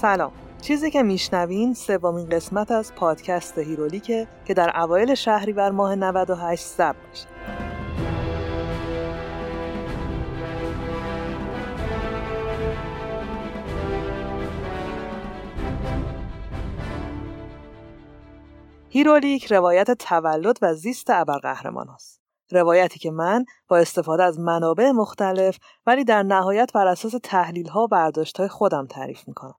سلام چیزی که میشنوین سومین قسمت از پادکست هیرولیکه که در اوایل شهریور ماه 98 ضبط میشه هیرولیک روایت تولد و زیست ابرقهرمان است. روایتی که من با استفاده از منابع مختلف ولی در نهایت بر اساس تحلیل ها و برداشت های خودم تعریف می‌کنم.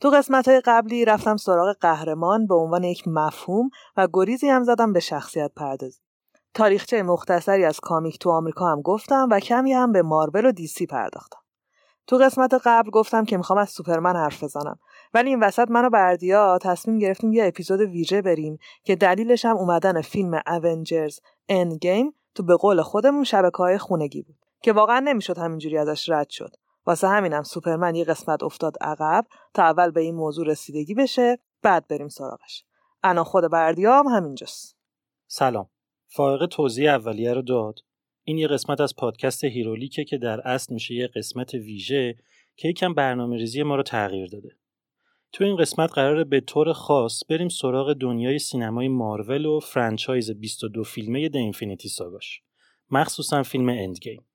تو قسمت های قبلی رفتم سراغ قهرمان به عنوان یک مفهوم و گریزی هم زدم به شخصیت پردازی. تاریخچه مختصری از کامیک تو آمریکا هم گفتم و کمی هم به مارول و دیسی پرداختم. تو قسمت قبل گفتم که می‌خوام از سوپرمن حرف بزنم ولی این وسط من و بردیا تصمیم گرفتیم یه اپیزود ویژه بریم که دلیلش هم اومدن فیلم اونجرز Endgame تو به قول خودمون شبکه های خونگی بود که واقعا نمی‌شد همینجوری ازش رد شد واسه همینم سوپرمن یه قسمت افتاد عقب تا اول به این موضوع رسیدگی بشه بعد بریم سراغش. الان خود بردیا هم همینجاست. سلام. فائق توضیح اولیه رو داد. این یه قسمت از پادکست هیرولیکه که در اصل میشه یه قسمت ویژه که یکم برنامه ریزی ما رو تغییر داده. تو این قسمت قراره به طور خاص بریم سراغ دنیای سینمای مارول و franchise 22 فیلمه The Infinity Saga ش مخصوصا فیلم Endgame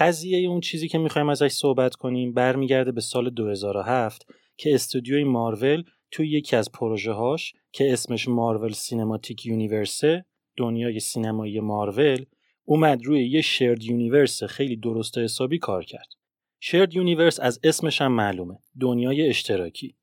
قضیه اون چیزی که می‌خوایم ازش صحبت کنیم برمیگرده به سال 2007 که استودیوی مارول توی یکی از پروژه هاش که اسمش Marvel Cinematic Universe ه دنیای سینمایی مارول اومد روی یه shared universe خیلی درست حسابی کار کرد. shared universe از اسمش هم معلومه. دنیای اشتراکی.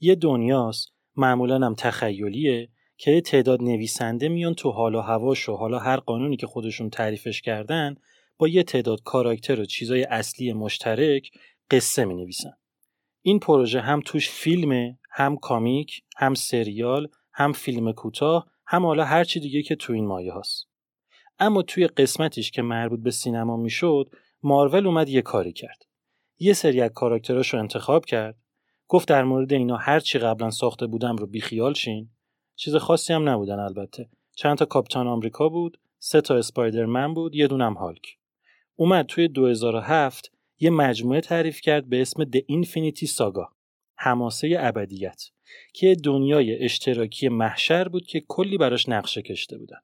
یه دنیاست معمولا هم تخیلیه که تعداد نویسنده میان تو حال و هواش و حالا هر قانونی که خودشون تعریفش کردن با یه تعداد کاراکتر و چیزای اصلی مشترک قصه می نویسن. این پروژه هم توش فیلمه، هم کامیک، هم سریال، هم فیلم کوتاه، هم حالا هر چی دیگه که تو این مایه هاست. اما توی قسمتیش که مربوط به سینما می‌شد مارول اومد یه کاری کرد. یه سری از کاراکتراش رو انتخاب کرد. گفت در مورد اینا هر چی قبلا ساخته بودم رو بیخیال شین. چیز خاصی هم نبودن البته. چند تا کاپیتان آمریکا بود سه تا اسپایدرمن بود یه دونم هالک. اومد توی 2007 یه مجموعه تعریف کرد به اسم The Infinity Saga حماسه ابدیت که دنیای اشتراکی محشر بود که کلی براش نقشه کشته بودن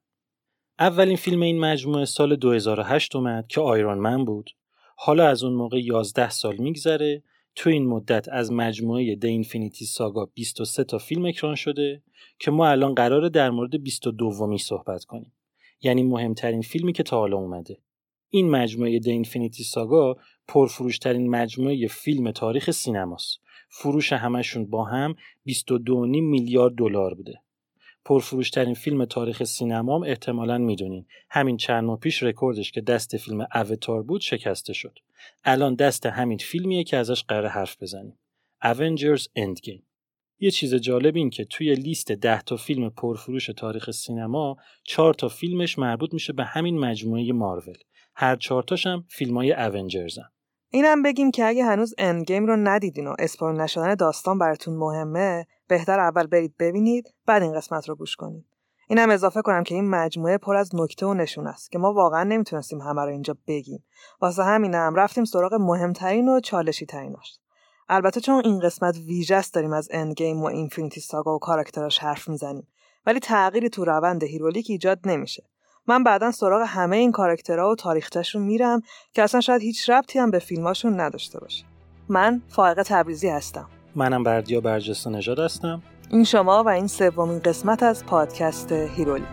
اولین فیلم این مجموعه سال 2008 اومد که آیرون من بود. حالا از اون موقع 11 سال میگذره تو این مدت از مجموعه The Infinity Saga 23 تا فیلم اکران شده که ما الان قراره در مورد 22 دومی صحبت کنیم. یعنی مهمترین فیلمی که تا حالا اومده. این مجموعه The Infinity Saga پرفروشترین مجموعه فیلم تاریخ سینماست. فروش همشون با هم 22.5 میلیارد دلار بوده. پرفروشترین فیلم تاریخ سینما هم احتمالا می‌دونین. همین چند ماه پیش رکوردش که دست فیلم Avatar بود شکسته شد. الان دست همین فیلمیه که ازش قرار حرف بزنیم. Avengers Endgame. یه چیز جالب این که توی لیست ده تا فیلم پرفروش تاریخ سینما چهار تا فیلمش مربوط میشه به همین مجموعه مارول هر چهار تاش هم فیلم های اونجرزن. اینم بگیم که اگه هنوز اندگیم رو ندیدین و اسپویل نشدن داستان براتون مهمه بهتر اول برید ببینید بعد این قسمت رو گوش کنید. اینم اضافه کنم که این مجموعه پر از نکته و نشون است که ما واقعا نمی‌تونستیم همه رو اینجا بگیم. واسه همینم رفتیم سراغ مهمترین و چالشی تریناش البته چون این قسمت ویژه داریم از Endgame و Infinity Saga و کاراکتراش حرف می‌زنیم. ولی تغییری تو روند هیرولیک ایجاد نمیشه. من بعدا سراغ همه این کاراکترها و تاریخچشون میرم که اصلا شاید هیچ ربطی هم به فیلماشون نداشته باشه. من فائق تبریزی هستم. منم بردیا برجسته نژاد هستم. این شما و این سومین قسمت از پادکست هیرولیک.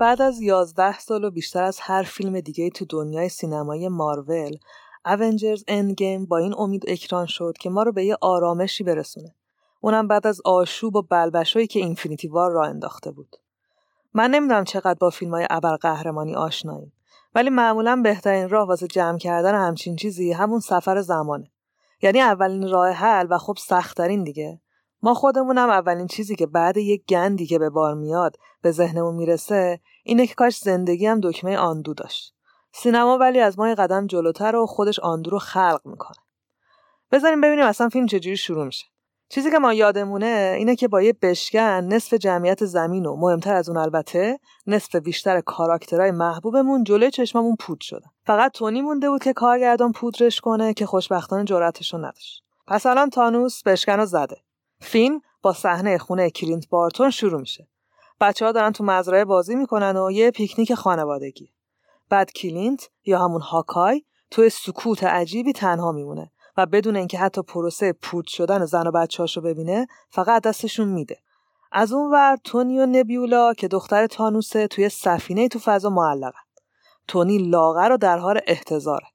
بعد از 11 سال و بیشتر از هر فیلم دیگه تو دنیای سینمایی مارول اونجرز گیم با این امید اکران شد که ما رو به یه آرامشی برسونه. اونم بعد از آشوب و بلبشویی که اینفینیتی وار را انداخته بود. من نمی‌دونم چقدر با فیلم های قهرمانی آشناییم ولی معمولا بهترین راه واسه جمع کردن همچین چیزی همون سفر زمانه. یعنی اولین راه حل و خب سختترین دیگه. ما خودمونم اولین چیزی که بعد یک گندی که به بار میاد به ذهنمون می‌رسه اینه که کاش زندگی هم دکمه آندو داشت. سینما ولی از ما قدم جلوتر و خودش آندو رو خلق می‌کنه. بذاریم ببینیم اصلا فیلم چجوری شروع میشه. چیزی که ما یادمونه اینه که با یه بشکن نصف جمعیت زمین و مهمتر از اون البته نصف بیشتر کاراکترهای محبوبمون جلوی چشممون پود شدن. فقط تونی مونده بود که کارگردان پودرش کنه که خوشبختانه جرأتشو نداشت. پس الان تانوس بشکن رو زده. فیلم با صحنه خونه کلینت بارتون شروع میشه. بچه ها دارن تو مزرعه بازی می‌کنن و یه پیکنیک خانوادگی. بعد کلینت یا همون Hawkeye توی سکوت عجیبی تنها میمونه و بدون اینکه حتی پروسه پود شدن زن و بچه‌هاشو ببینه فقط از دستشون میده. از اون ور تونی و نبیولا که دختر تانوسه توی سفینه تو فضا معلقن. تونی لاغر و در حال احتضاره.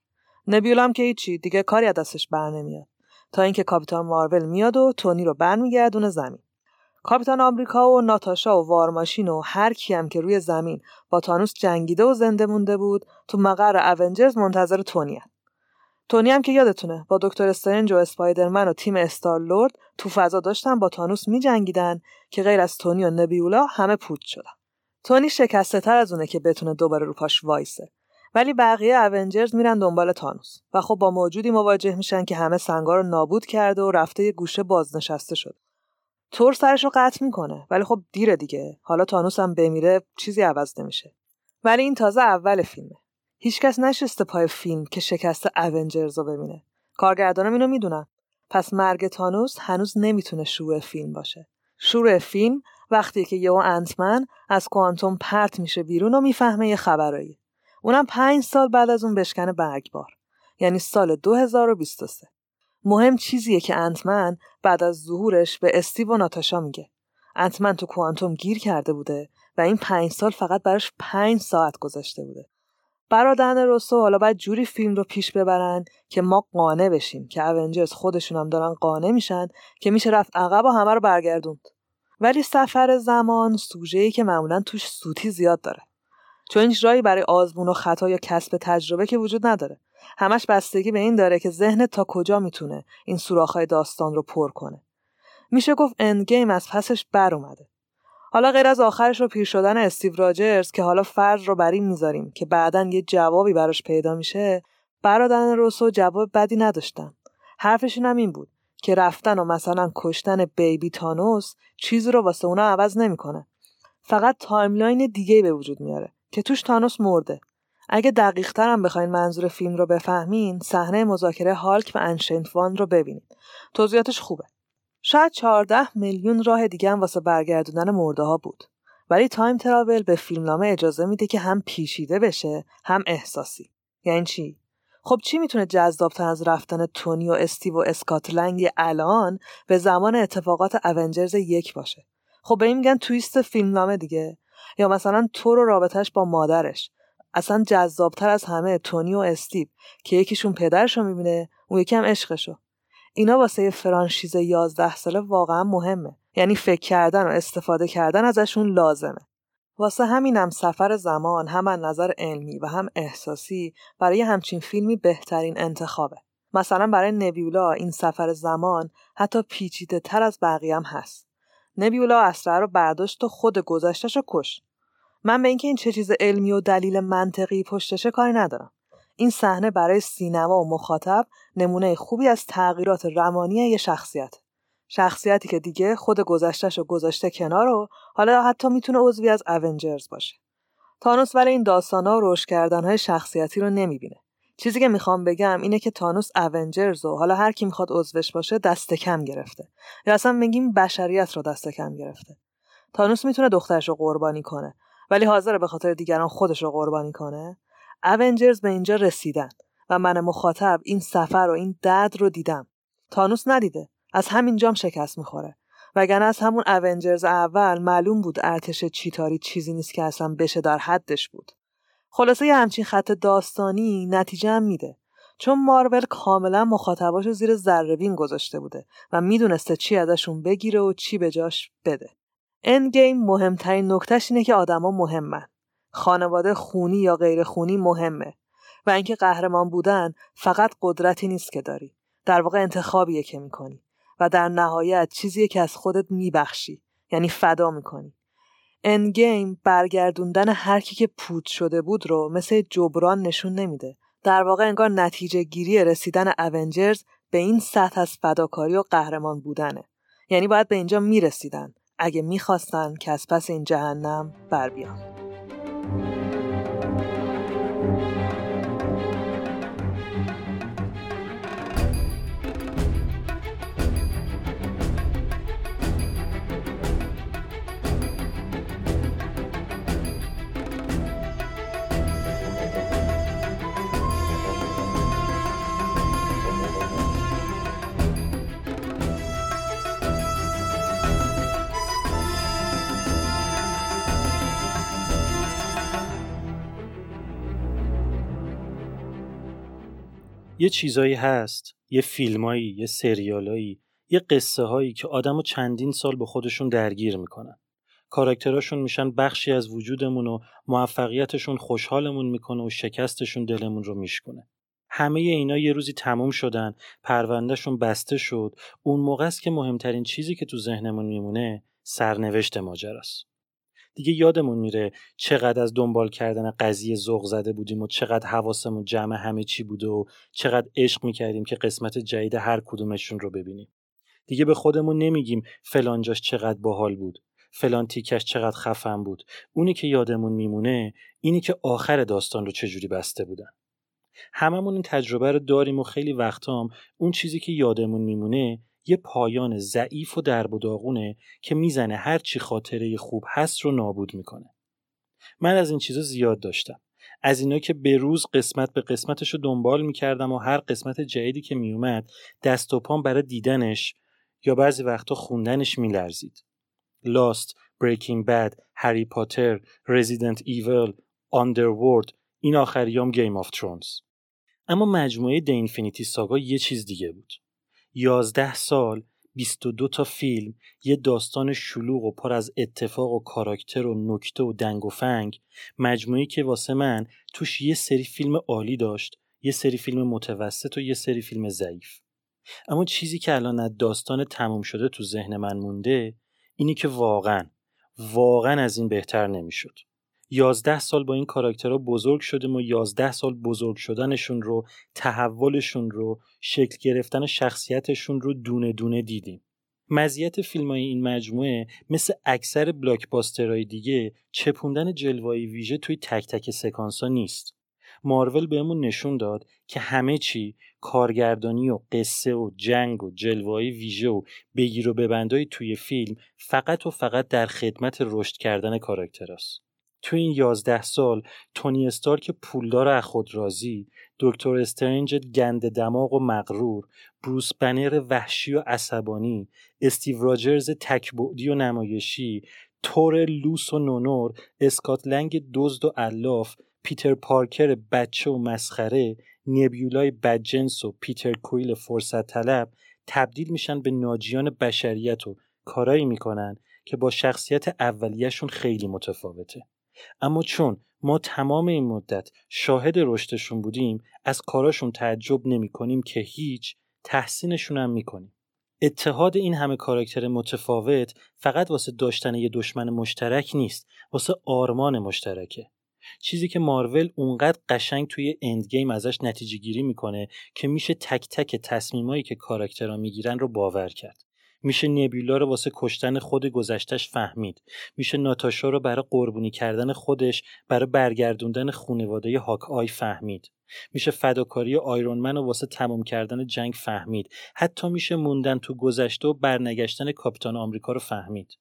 نبیولا هم که هیچی دیگه کاری از دستش بر نمیاد. تا اینکه کاپیتان مارول میاد و تونی رو برمیگردونه زمین کاپیتان آمریکا و ناتاشا و وارماشین و هر کیم که روی زمین با تانوس جنگیده و زنده مونده بود تو مقر اونجرز منتظر تونی تونی هم که یادتونه با دکتر استرنج و اسپایدرمن و تیم استار لورد تو فضا داشتن با تانوس می جنگیدن که غیر از تونی و نبیولا همه پود شدن. تونی شکسته تر از اونه که بتونه دوباره رو پاش وایسه. ولی بقیه اونجرز میرن دنبال تانوس و خب با موجودی مواجه میشن که همه سنگا رو نابود کرده و رفته یه گوشه بازنشسته شد. تور سرش رو قطع می‌کنه ولی خب دیره دیگه. حالا تانوس هم بمیره چیزی عوض نمیشه. ولی این تازه اول فیلمه. هیچکس نشسته پای فیلم که شکست اونجرز رو ببینه کارگردانم اینو می‌دونن پس مرگ تانوس هنوز نمی‌تونه شروع فیلم باشه شروع فیلم وقتی که یهو انتمن از کوانتوم پرت میشه بیرون و می‌فهمه یه خبرایی اونم پنج سال بعد از اون بشکن برگبار یعنی سال 2023 مهم چیزیه که انتمن بعد از ظهورش به استیو و ناتاشا میگه. انتمن تو کوانتوم گیر کرده بوده و این پنج سال فقط براش پنج ساعت گذاشته بوده. برادران روسو حالا باید جوری فیلم رو پیش ببرن که ما قانع بشیم که اونجرز خودشون هم دارن قانع میشن که میشه رفت عقب و همه رو برگردوند. ولی سفر زمان ای که معمولا توش سوتی زیاد داره. چون هیچ رایی برای آزمون و خطا یا کسب تجربه که وجود نداره. همش بستگی به این داره که ذهن تا کجا می‌تونه این سوراخ‌های داستان رو پر کنه. میشه گفت Endgame از پسش بر اومده. حالا غیر از آخرش رو پیر شدن استیو راجرز که حالا فرض رو بر این می‌ذاریم که بعدا یه جوابی براش پیدا میشه برادران روسو جواب بدی نداشتن. حرفشون هم این بود که رفتن و مثلا کشتن baby تانوس چیزی رو واسه اونا عوض نمی‌کنه. فقط timeline دیگه به وجود میاره. که توش تانوس مرده اگه دقیق هم بخواین منظور فیلم رو بفهمین صحنه مذاکره هالک و Ancient One رو ببینید توضیحاتش خوبه شاید 14 میلیون راه دیگه هم واسه برگردوندن مرده ها بود. ولی time travel به فیلمنامه اجازه میده که هم پیچیده بشه هم احساسی. یعنی چی؟ خب چی می‌تونه جذابتر از رفتن تونی و استیو و اسکات لنگ الان به زمان اتفاقات Avengers یک باشه؟ خب به این میگن twist فیلمنامه دیگه یا مثلا تو رو رابطش با مادرش. اصلا جذابتر از همه تونی و استیو که یکیشون پدرشو می‌بینه اون یکی هم عشقشو اینا واسه فرانشیز 11 ساله واقعا مهمه. یعنی فکر کردن و استفاده کردن ازشون لازمه. واسه همینم سفر زمان هم از نظر علمی و هم احساسی برای همچین فیلمی بهترین انتخابه. مثلا برای نبیولا این سفر زمان حتی پیچیده تر از بقیه هم هست. نبیولا اسرع رو برداشت و خود گذشتش رو کشت. من به اینکه این چه چیز علمی و دلیل منطقی پشتشه کاری ندارم. این صحنه برای سینما و مخاطب نمونه خوبی از تغییرات روانی یه شخصیت. شخصیتی که دیگه خود گذشتش رو گذاشته کنار و حالا حتی می‌تونه عضوی از اونجرز باشه. تانوس ولی این داستانا و روش کردنهای شخصیتی رو نمی‌بینه. چیزی که می‌خوام بگم اینه که تانوس اونجرز و حالا هر کی می‌خواد عضوش باشه دست کم گرفته. یا اصلا میگیم بشریت رو دست کم گرفته. تانوس می‌تونه دخترش رو قربانی کنه ولی حاضر به خاطر دیگران خودش رو قربانی کنه. اونجرز به اینجا رسیدن و من مخاطب این سفر و این درد رو دیدم. تانوس ندیده از همینجام شکست می‌خوره. وگرنه از همون اونجرز اول معلوم بود ارتش چیتاری چیزی نیست که اصلا بشه در حدش بود. خلاصه یه همچین خط داستانی نتیجه هم میده. چون مارول کاملا مخاطباشو زیر ذرهبین گذاشته بوده و می‌دونسته چی ازشون بگیره و چی به جاش بده. گیم مهمترین نکتهش اینه که آدما مهمن. خانواده خونی یا غیر خونی مهمه. و اینکه قهرمان بودن فقط قدرتی نیست که داری. در واقع انتخابیه که می‌کنی. و در نهایت چیزیه که از خودت میبخشی. یعنی فدا می‌کنی. انگیم برگردوندن هر کی که پود شده بود رو مثل جبران نشون نمیده. در واقع انگار نتیجه گیری رسیدن اونجرز به این سطح از فداکاری و قهرمان بودنه. یعنی باید به اینجا می‌رسیدن. اگه می‌خواستن که از پس این جهنم بر بیان. یه چیزایی هست یه فیلمایی یه سریالایی یه قصه هایی که آدم چندین سال به خودشون درگیر می‌کنن. کاراکتراشون میشن بخشی از وجودمون و موفقیتشون خوشحالمون می‌کنه و شکستشون دلمون رو میشکنه همه اینا یه روزی تموم شدن پروندهشون بسته شد. اون موقع است که مهمترین چیزی که تو ذهنمون میمونه سرنوشت ماجراست. دیگه یادمون میره چقدر از دنبال کردن قضیه ذوق زده بودیم و چقدر حواسمون جمع همه چی بوده و چقدر عشق می‌کردیم که قسمت جدید هر کدومشون رو ببینیم. دیگه به خودمون نمیگیم فلان جاش چقدر باحال بود فلان تیکش چقدر خفن بود. اونی که یادمون میمونه اینی که آخر داستان رو چجوری بسته بودن. هممون این تجربه رو داریم و خیلی وقتام اون چیزی که یادمون میمونه یه پایان ضعیف و درب و داغونه که می‌زنه هر چی خاطره خوب هست رو نابود می‌کنه. من از این چیزا زیاد داشتم. از اینا که به روز قسمت به قسمتش رو دنبال می‌کردم و هر قسمت جدیدی که میومد دست و پام برای دیدنش یا بعضی وقتا خوندنش میلرزید. Lost، Breaking Bad، هری پاتر، Resident Evil، Underworld این آخریام Game of Thrones اما مجموعه The Infinity Saga یه چیز دیگه بود. یازده سال 22 تا فیلم یه داستان شلوغ و پر از اتفاق و کاراکتر و نکته و دنگ و فنگ. مجموعی که واسه من توش یه سری فیلم عالی داشت یه سری فیلم متوسط و یه سری فیلم ضعیف. اما چیزی که الان از داستان تموم شده تو ذهن من مونده اینی که واقعا واقعا از این بهتر نمی‌شد. یازده سال با این کاراکترها بزرگ شدیم و یازده سال بزرگ شدنشون رو تحولشون رو شکل گرفتن شخصیتشون رو دونه دونه دیدیم. مزیت فیلم های این مجموعه مثل اکثر بلاکباسترهای دیگه چپوندن جلوایی ویژه توی تک تک سکانس ها نیست. مارول بهمون نشون داد که همه چی کارگردانی و قصه و جنگ و جلوایی ویژه و بگیر و ببندای توی فیلم فقط و فقط در خدمت رشد کردن کاراکتراست. تو این یازده سال تونی استارک پولدار از خود راضی دکتر استرنج گند دماغ و مغرور بروس بنر وحشی و عصبانی استیو راجرز تکبعدی و نمایشی تور لوس و نونور اسکاتلنگ دزد و الاف پیتر پارکر بچه و مسخره نبیولای بدجنس و پیتر کویل فرصت طلب تبدیل میشن به ناجیان بشریت و کارایی می‌کنن که با شخصیت اولیهشون خیلی متفاوته. اما چون ما تمام این مدت شاهد رشدشون بودیم از کاراشون تعجب نمی کنیم که هیچ تحسینشون هم می کنیم. اتحاد این همه کاراکتر متفاوت فقط واسه داشتن یه دشمن مشترک نیست واسه آرمان مشترکه چیزی که مارول اونقدر قشنگ توی اند گیم ازش نتیجه گیری می‌کنه که میشه تک تک تصمیمایی که کاراکترها می‌گیرن رو باور کرد میشه نبیولا رو واسه کشتن خود گذشتش فهمید. میشه ناتاشا رو برای قربونی کردن خودش برای برگردوندن خونواده هاک آی فهمید. میشه فداکاری Iron Man و واسه تمام کردن جنگ فهمید. حتی میشه موندن تو گذشته و برنگشتن کاپیتان آمریکا رو فهمید.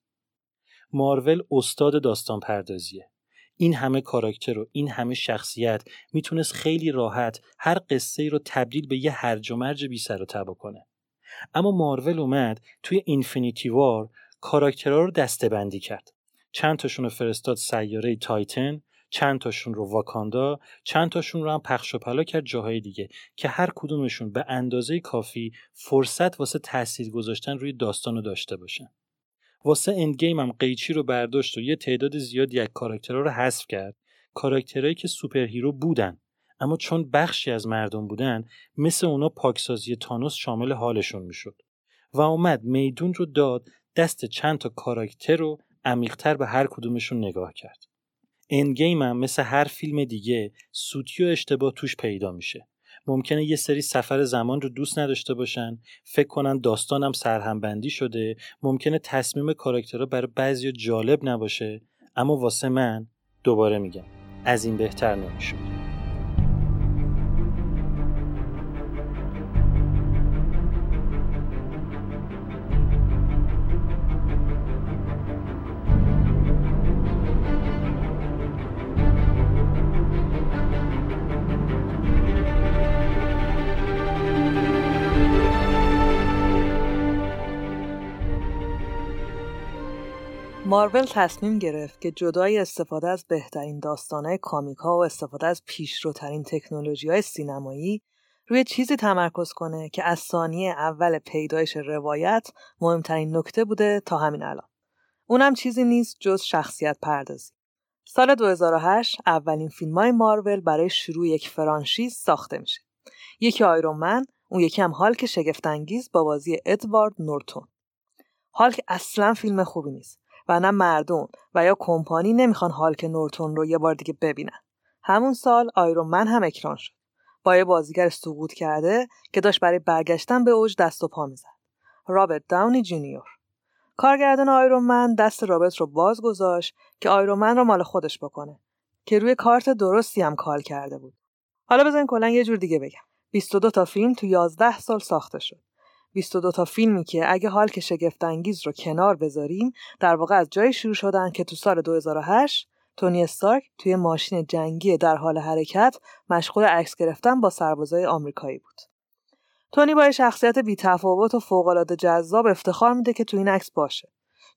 مارول استاد داستان پردازیه. این همه کاراکتر و این همه شخصیت می‌تونست خیلی راحت هر قصه ای رو تبدیل به یه هرج و مرج بی سر و ته کنه. اما مارول اومد توی Infinity War کاراکترها رو دسته بندی کرد. چند تاشون رو فرستاد سیاره تایتن چند تاشون رو واکاندا چند تاشون رو هم پخش و پلا کرد جاهای دیگه که هر کدومشون به اندازه کافی فرصت واسه تاثیر گذاشتن روی داستان رو داشته باشن. واسه Endgame هم قیچی رو برداشت و یه تعداد زیادی از کاراکترها رو حذف کرد. کاراکترهایی که superhero بودن. اما چون بخشی از مردم بودن مثل اونا پاکسازی تانوس شامل حالشون می‌شد. و اومد میدون رو داد دست چند تا کاراکتر رو عمیقتر به هر کدومشون نگاه کرد. اندگیم هم مثل هر فیلم دیگه سوتی و اشتباه توش پیدا میشه. ممکنه یه سری سفر زمان رو دوست نداشته باشن فکر کنن داستانم سرهمبندی شده ممکنه تصمیم کاراکترها برای بعضی جالب نباشه اما واسه من دوباره میگم از این بهتر نمی‌شد. مارول تصمیم گرفت که جدای استفاده از بهترین داستانهای کامیکا و استفاده از پیشروترین تکنولوژی های سینمایی روی چیزی تمرکز کنه که از ثانیه اول پیدایش روایت مهمترین نکته بوده تا همین الان. اونم چیزی نیست جز شخصیت پردازی. سال 2008 اولین فیلم های مارول برای شروع یک فرانشیز ساخته میشه. یکی آیرون اون یکی هم هالک شگفتانگیز با بازی ادوارد نورتون. هالک اصلا فیلم خوبی نیست. و نه مردم و یا کمپانی نمی‌خوان هالک نورتون رو یه بار دیگه ببینن. همون سال Iron Man هم اکران شد. با یه بازیگر سقوط کرده که داشت برای برگشتن به اوج دست و پا می‌زد. رابرت داونی جونیور. کارگردان Iron Man دست رابرت رو باز گذاشت که Iron Man رو مال خودش بکنه که روی کارت درستی هم call کرده بود. حالا بذارین کلا یه جور دیگه بگم. 22 تا فیلم تو 11 سال ساخته شد. 22 تا فیلمی که اگه حال که شگفتانگیز رو کنار بذاریم در واقع از جایی شروع شدن که تو سال 2008 تونی استارک توی ماشین جنگی در حال حرکت مشغول عکس گرفتن با سربازای آمریکایی بود. تونی با شخصیت بی تفاوت و فوق‌العاده جذاب افتخار میده که تو این عکس باشه.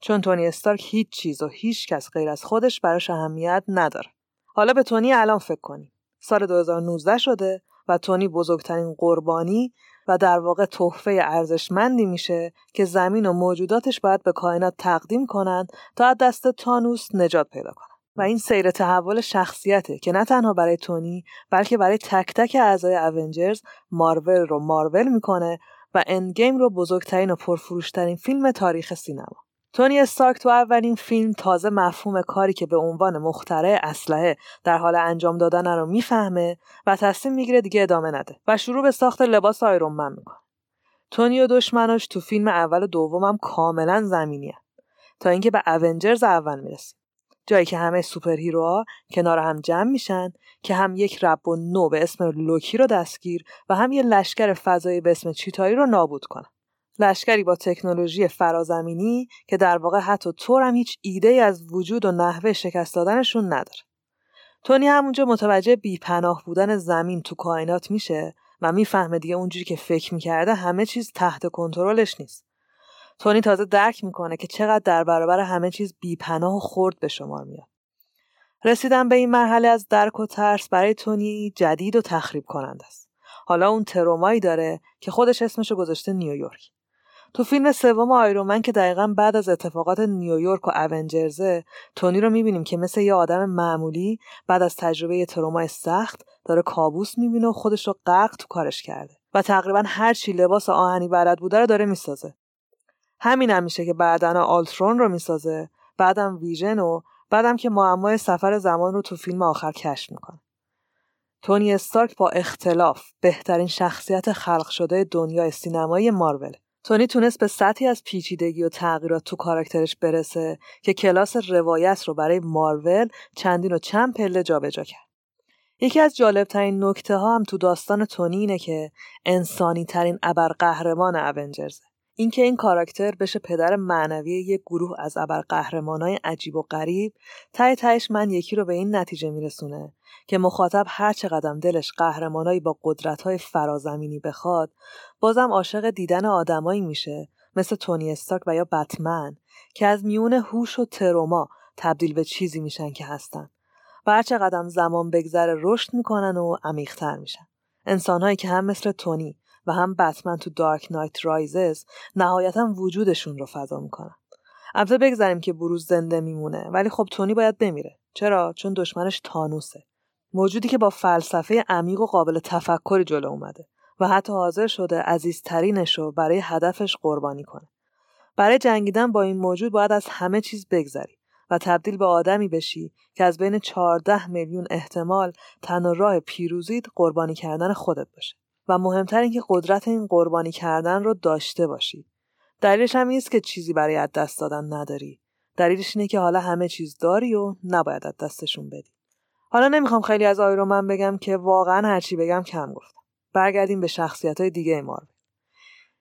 چون تونی استارک هیچ چیز و هیچ کس غیر از خودش براش اهمیت نداره. حالا به تونی الان فکر کنیم. سال 2019 شده و تونی بزرگترین قربانی و در واقع تحفه ارزشمندی میشه که زمین و موجوداتش باید به کائنات تقدیم کنند تا از دست تانوس نجات پیدا کنن و این سیر تحول شخصیته که نه تنها برای تونی بلکه برای تک تک اعضای اونجرز مارول رو مارول می‌کنه و اندگیم رو بزرگترین و پرفروشترین فیلم تاریخ سینما. تونی استارک تو اولین فیلم تازه مفهوم کاری که به عنوان مخترع اسلحه در حال انجام دادن رو می‌فهمه و تصمیم می‌گیره دیگه ادامه نده و شروع به ساخت لباس آیرون من می‌کنه. تونی و دشمناش تو فیلم اول و دومم کاملا زمینی تا اینکه به اونجرز اول می‌رسیم. جایی که همه سوپر هیروها کنار هم جمع میشن که هم یک رب و نو به اسم لوکی رو دستگیر و هم یه لشکر فضایی به اسم چیتایی رو نابود کنن. لشکری با تکنولوژی فرازمینی که در واقع حتی طور هم هیچ ایده از وجود و نحوه شکست دادنشون نداره. تونی همونجا متوجه بیپناه بودن زمین تو کائنات میشه و می‌فهمه دیگه اونجوری که فکر می‌کرده همه چیز تحت کنترلش نیست. تونی تازه درک می‌کنه که چقدر در برابر همه چیز بیپناه و خرد به شمار میاد. رسیدن به این مرحله از درک و ترس برای تونی جدید و تخریب کننده است. حالا اون ترومایی داره که خودش اسمشو گذاشته نیویورک. تو فیلم سوم آیرومن که دقیقا بعد از اتفاقات نیویورک و اونجرزه تونی رو می‌بینیم که مثل یه آدم معمولی بعد از تجربه ترومای سخت داره کابوس می‌بینه و خودش رو غرق تو کارش کرده و تقریبا هر چی لباس آهنی بلد بوده رو داره می‌سازه. همین هم میشه که بعدنا آلترون رو می‌سازه بعدم ویژن و بعدم که معمای سفر زمان رو تو فیلم آخر کشف می‌کنه. تونی استارک با اختلاف بهترین شخصیت خلق شده دنیای سینمایی مارول. تونی تونست به سطحی از پیچیدگی و تغییرات تو کاراکترش برسه که کلاس روایت رو برای مارول چندین و چند پله جابجا کرد. یکی از جالبترین نکته ها هم تو داستان تونی اینه که انسانی ترین ابرقهرمان اونجرزه. اینکه این کاراکتر بشه پدر معنوی یک گروه از ابرقهرمانای عجیب و غریب ته تهش من یکی رو به این نتیجه میرسونه که مخاطب هر چقدر دلش قهرمانایی با قدرت‌های فرازمینی بخواد بازم عاشق دیدن آدمایی میشه مثل تونی استارک و یا بتمن که از میون هوش و تروما تبدیل به چیزی میشن که هستن و هر چقدر زمان بگذره رشد می‌کنن و عمیقتر میشن. انسانهایی که هم مثل تونی و هم بتمن تو دارک نایت رایزز نهایتا وجودشون رو فضا می‌کنن. البته بگذاریم که بروز زنده میمونه ولی خب تونی باید بمیره. چرا؟ چون دشمنش تانوسه. موجودی که با فلسفه عمیق و قابل تفکری جلو اومده و حتی حاضر شده عزیزترینش رو برای هدفش قربانی کنه. برای جنگیدن با این موجود باید از همه چیز بگذری و تبدیل به آدمی بشی که از بین 14 میلیون احتمال تنها راه پیروزیت قربانی کردن خودت باشه. و مهمتر اینکه قدرت این قربانی کردن رو داشته باشی. دلیلش هم نیست که چیزی برای از دست دادن نداری. دلیلش اینه که حالا همه چیز داری و نباید از دستشون بدی. حالا نمی‌خوام خیلی از آیرومن بگم که واقعا هرچی بگم کم گفتم. برگردیم به شخصیت های دیگه مارول.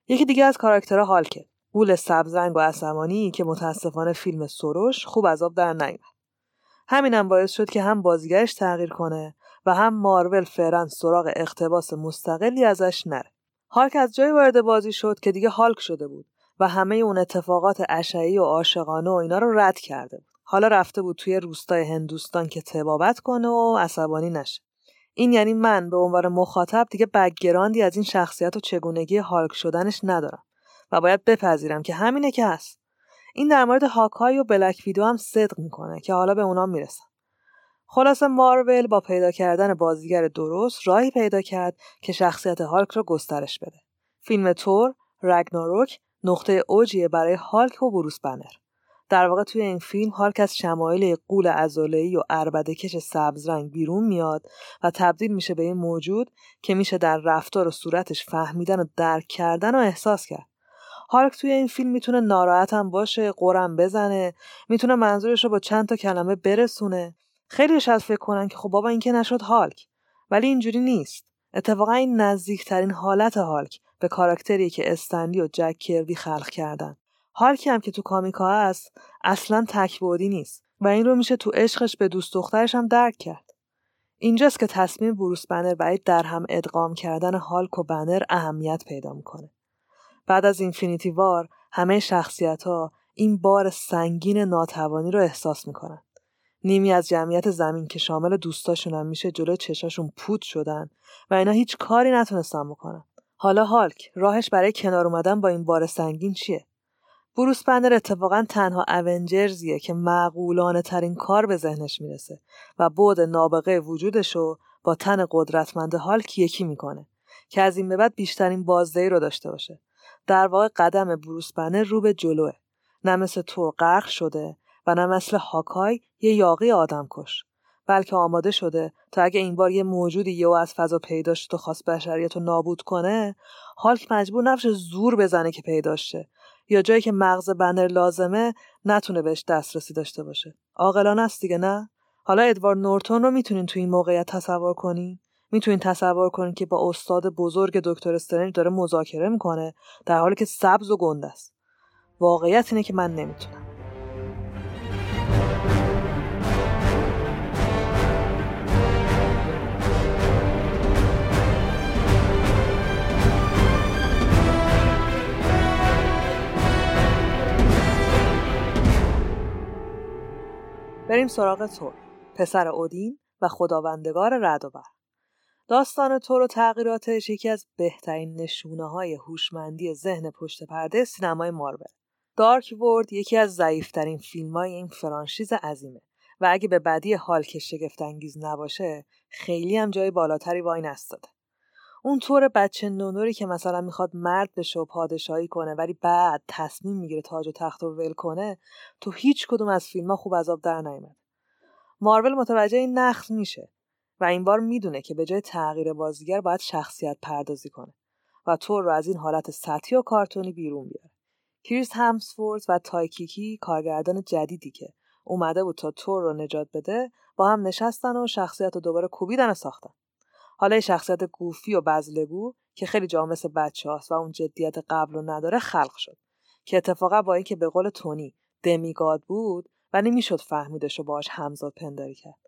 یکی دیگه از کاراکترها هالکه گول سبزرنگ و عصبانی که متاسفانه فیلم سروش خوب از آب در نیامد همینم باعث شد که هم بازیگرش تغییر کنه و هم مارول فعلا سراغ اقتباس مستقلی ازش نره. هالک از جای وارد بازی شد که دیگه هالک شده بود و همه اون اتفاقات اشعی و عاشقانه و اینا رو رد کرده بود. حالا رفته بود توی روستای هندوستان که تبابت کنه و عصبانی نشه. این یعنی من به عنوان مخاطب دیگه بگراندی از این شخصیت و چگونگی هالک شدنش ندارم و باید بپذیرم که همینه که هست. این در مورد هاکای و بلک ویدو هم صدق می‌کنه که حالا به اونام می‌رسم. خلاصه مارول با پیدا کردن بازیگر درست راهی پیدا کرد که شخصیت هالک را گسترش بده. فیلم تور رگناروک نقطه اوجیه برای هالک و بروس بنر. در واقع توی این فیلم هالک از شمایل قول ازولهی و اربده کش سبز رنگ بیرون میاد و تبدیل میشه به این موجود که میشه در رفتار و صورتش فهمیدن و درک کردن و احساس کرد. هالک توی این فیلم می‌تونه ناراحت هم باشه قرم بزنه می‌تونه منظورش رو با چند تا کلمه برسونه. خیلیش از فکر کنن که خب بابا این که نشد هالک. ولی اینجوری نیست. اتفاقا این نزدیکترین حالت هالک به کاراکتری که استنلی و جک کربی خلق کردن. هالکی هم که تو کامیکا هست اصلا تکبودی نیست و این رو میشه تو عشقش به دوست دخترش هم درک کرد. اینجاست که تصمیم بروس بنر برای در هم ادغام کردن هالک و بنر اهمیت پیدا می‌کنه. بعد از اینفینیتی وار همه شخصیت ها این بار سنگین ناتوانی رو احساس می‌کنن. نیمی از جمعیت زمین که شامل دوستاشون هم میشه جلو چشاشون پود شدن و اینا هیچ کاری نتونستن بکنن. حالا هالک راهش برای کنار اومدن با این بار سنگین چیه؟ بروس بندر اتفاقا تنها اونجرزیه که معقولانه ترین کار به ذهنش می‌رسه و بود نابغه وجودش رو با تن قدرتمند هالک یکی می‌کنه که از این به بعد بیشترین بازدهی رو داشته باشه. در واقع قدم بروس بنر رو به جلوه. نه مثل تور غرق شده و نه مثل هاکای یه یاقی آدم کش. بلکه آماده شده تا اگه این بار یه موجودی یه از فضا پیدا شد و خواست بشریت رو نابود کنه هالک مجبور نفش زور بزنه که پیداشه یا جایی که مغز بنر لازمه نتونه بهش دسترسی داشته باشه. عاقلانه است دیگه نه؟ حالا ادوارد نورتون رو می‌تونین تو این موقعیت تصور کنین؟ می‌تونین تصور کنین که با استاد بزرگ دکتر استرنج داره مذاکره می‌کنه در حالی که سبز و گنده است. واقعیت اینه که من نمی‌تونم. بریم سراغ تور پسر اودین و خداوندگار رد و برق داستان تور و تغییراتش یکی از بهترین نشونه های هوشمندی ذهن پشت پرده سینمای مارول. دارک ورد یکی از ضعیفترین فیلم های این فرانشیز عظیمه و اگه به بدی حال که شگفت انگیز نباشه خیلی هم جای بالاتری وای نستاده. اون طور بچه نونوری که مثلا می‌خواد مرد بشه و پادشاهی کنه ولی بعد تصمیم می‌گیره تاج و تخت رو ول کنه تو هیچ کدوم از فیلم ها خوب آب در نیامد مارول متوجه این نقص میشه و این بار می‌دونه که به جای تغییر بازیگر باید شخصیت پردازی کنه و تور رو از این حالت سطحی و کارتونی بیرون بیاره. کریس همسورث و تایکا وایتیتی کارگردان جدیدی که اومده بود تا تور رو نجات بده با هم نشستن و شخصیت رو دوباره کوبیدن و ساختن. حالا شخصیت goofy و بذله‌گو که خیلی جا مثل بچه و اون جدیت قبل رو نداره خلق شد که اتفاقا با اینکه به قول تونی دمیگاد بود و نمی‌شد فهمیدش و باش همزاد پنداری کرد.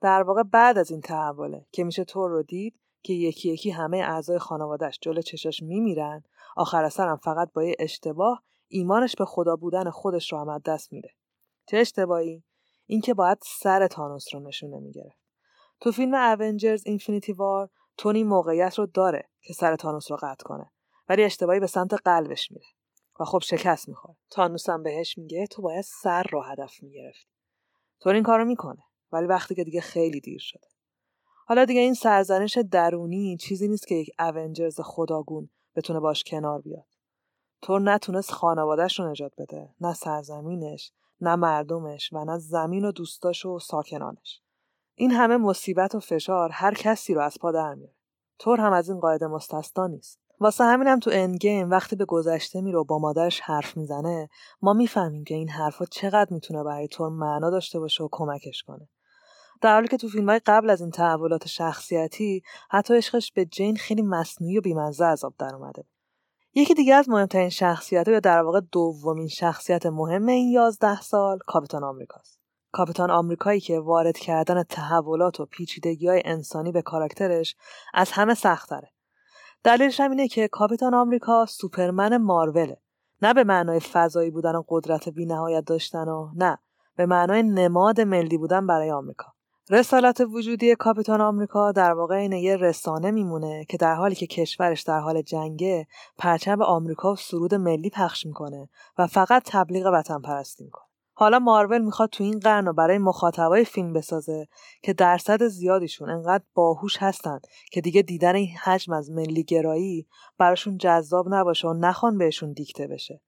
در واقع بعد از این تحوله که میشه طور رو دید که یکی یکی همه اعضای خانوادهش جلو چشاش میمیرن آخر سرم فقط با یه اشتباه ایمانش به خدا بودن خودش رو هم دست میده. چه اشتباهی؟ اینکه باید سر تانوس رو نشونه می‌گرفت. تو فیلم اونجرز اینفینیتی وار تونی موقعیت رو داره که سر تانوس رو قطع کنه ولی اشتباهی به سمت قلبش میره و خب شکست می‌خوره. تانوس هم بهش میگه تو باید سر رو هدف می‌گرفتی. تون این کارو می‌کنه ولی وقتی که دیگه خیلی دیر شده. حالا دیگه این سرزنش درونی چیزی نیست که یک اونجرز خداگون بتونه باش کنار بیاد. تور نتونست خانوادهش رو نجات بده نه سرزمینش نه مردمش و نه زمین و دوستاش و ساکنانش. این همه مصیبت و فشار هر کسی رو از پا در میاره. طور هم از این قاعده مستثنا نیست. واسه همینم تو اند وقتی به گذشته میره و با مادرش حرف می‌زنه ما می‌فهمیم که این حرفا چقدر می‌تونه برای طور معنا داشته باشه و کمکش کنه. در حالی که تو فیلم های قبل از این تحولات شخصیتی حتی عشقش به جین خیلی مصنوعی و بیمزه عذاب در اومده یکی دیگه از مهمترین شخصیت یا در واقع دومین شخصیت مهم این یازده سال کاپیتان آمریکاست. کاپیتان آمریکایی که وارد کردن تحولات و پیچیدگی های انسانی به کاراکترش از همه سختره دلیلش هم اینه که کاپیتان آمریکا سوپرمن ماروله. نه به معنای فضایی بودن و قدرت بینهایت داشتن و نه به معنای نماد ملی بودن برای آمریکا. رسالت وجودی کاپیتان آمریکا در واقع اینه یه رسانه میمونه که در حالی که کشورش در حال جنگه پرچم آمریکا و سرود ملی پخش می‌کنه و فقط تبلیغ وطن پرستی می‌کنه. حالا مارول می‌خواد تو این قرن برای مخاطبای فیلم بسازه که درصد زیادیشون انقدر باهوش هستن که دیگه دیدن این حجم از ملی گرایی براشون جذاب نباشه و نخوان بهشون دیکته بشه.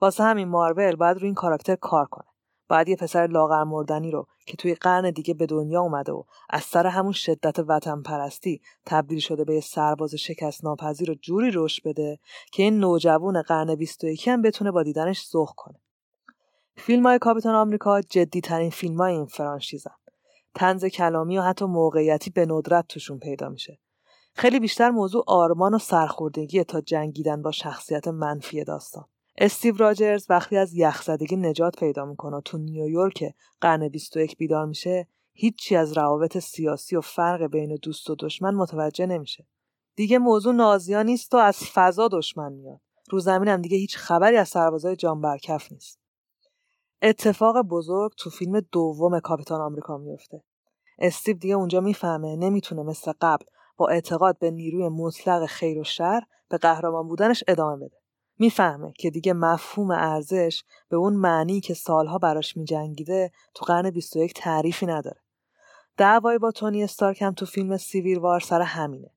واسه همین مارول باید روی این کاراکتر کار کنه. باید یه پسر لاغر مردنی رو که توی قرن دیگه به دنیا اومده و از سر همون شدت وطن پرستی تبدیل شده به یه سرباز شکست ناپذیر رو جوری رشد بده که این نوجوان قرن 21 هم بتونه با دیدنش ذوق کنه. فیلم های کاپیتان آمریکا جدی ترین فیلم های این فرانشیزن. تنز کلامی و حتی موقعیتی به ندرت توشون پیدا میشه. خیلی بیشتر موضوع آرمان و سرخوردگی تا جنگیدن با شخصیت منفی داستان. استیو راجرز وقتی از یخزدگی نجات پیدا می‌کنه تو نیویورک قرن 21 بیدار میشه هیچی از روابط سیاسی و فرق بین دوست و دشمن متوجه نمیشه. دیگه موضوع نازیا نیست و از فضا دشمن میاد. رو زمین هم دیگه هیچ خبری از سربازای جان برکف نیست. اتفاق بزرگ تو فیلم دوم کاپیتان آمریکا میفته استیو دیگه اونجا می‌فهمه نمی‌تونه مثل قبل با اعتقاد به نیروی مطلق خیر و شر به قهرمان بودنش ادامه بده می‌فهمه که دیگه مفهوم ارزش به اون معنی که سالها براش میجنگیده تو قرن 21 تعریفی نداره. دعوای با تونی استارک هم تو فیلم سیویر وار سر همینه.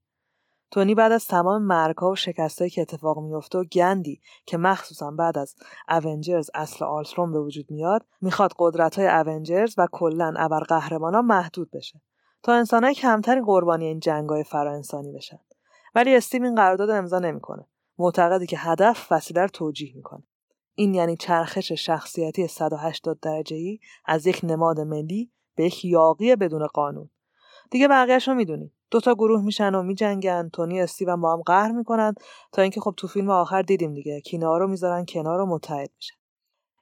تونی بعد از تمام مرگها و شکستایی که اتفاق میفته و گندی که مخصوصا بعد از اونجرز اصل آلترون به وجود میاد می‌خواد قدرت های اونجرز و کلا ابرقهرمانا محدود بشه تا انسانهای کمتری قربانی این جنگای فرا بشن. ولی استیو این قرارداد امضا نمی‌کنه. معتقده که هدف وسیله رو توجیه می‌کنه. این یعنی چرخش شخصیتی 180 درجه ای از یک نماد ملی به یک یاقی بدون قانون. دیگه بقیهش رو می‌دونی دوتا گروه میشن و میجنگن. تونی استیو با هم قهر می‌کنن تا اینکه خب تو فیلم آخر دیدیم دیگه. کینا رو می‌ذارن کنار و متحد میشن.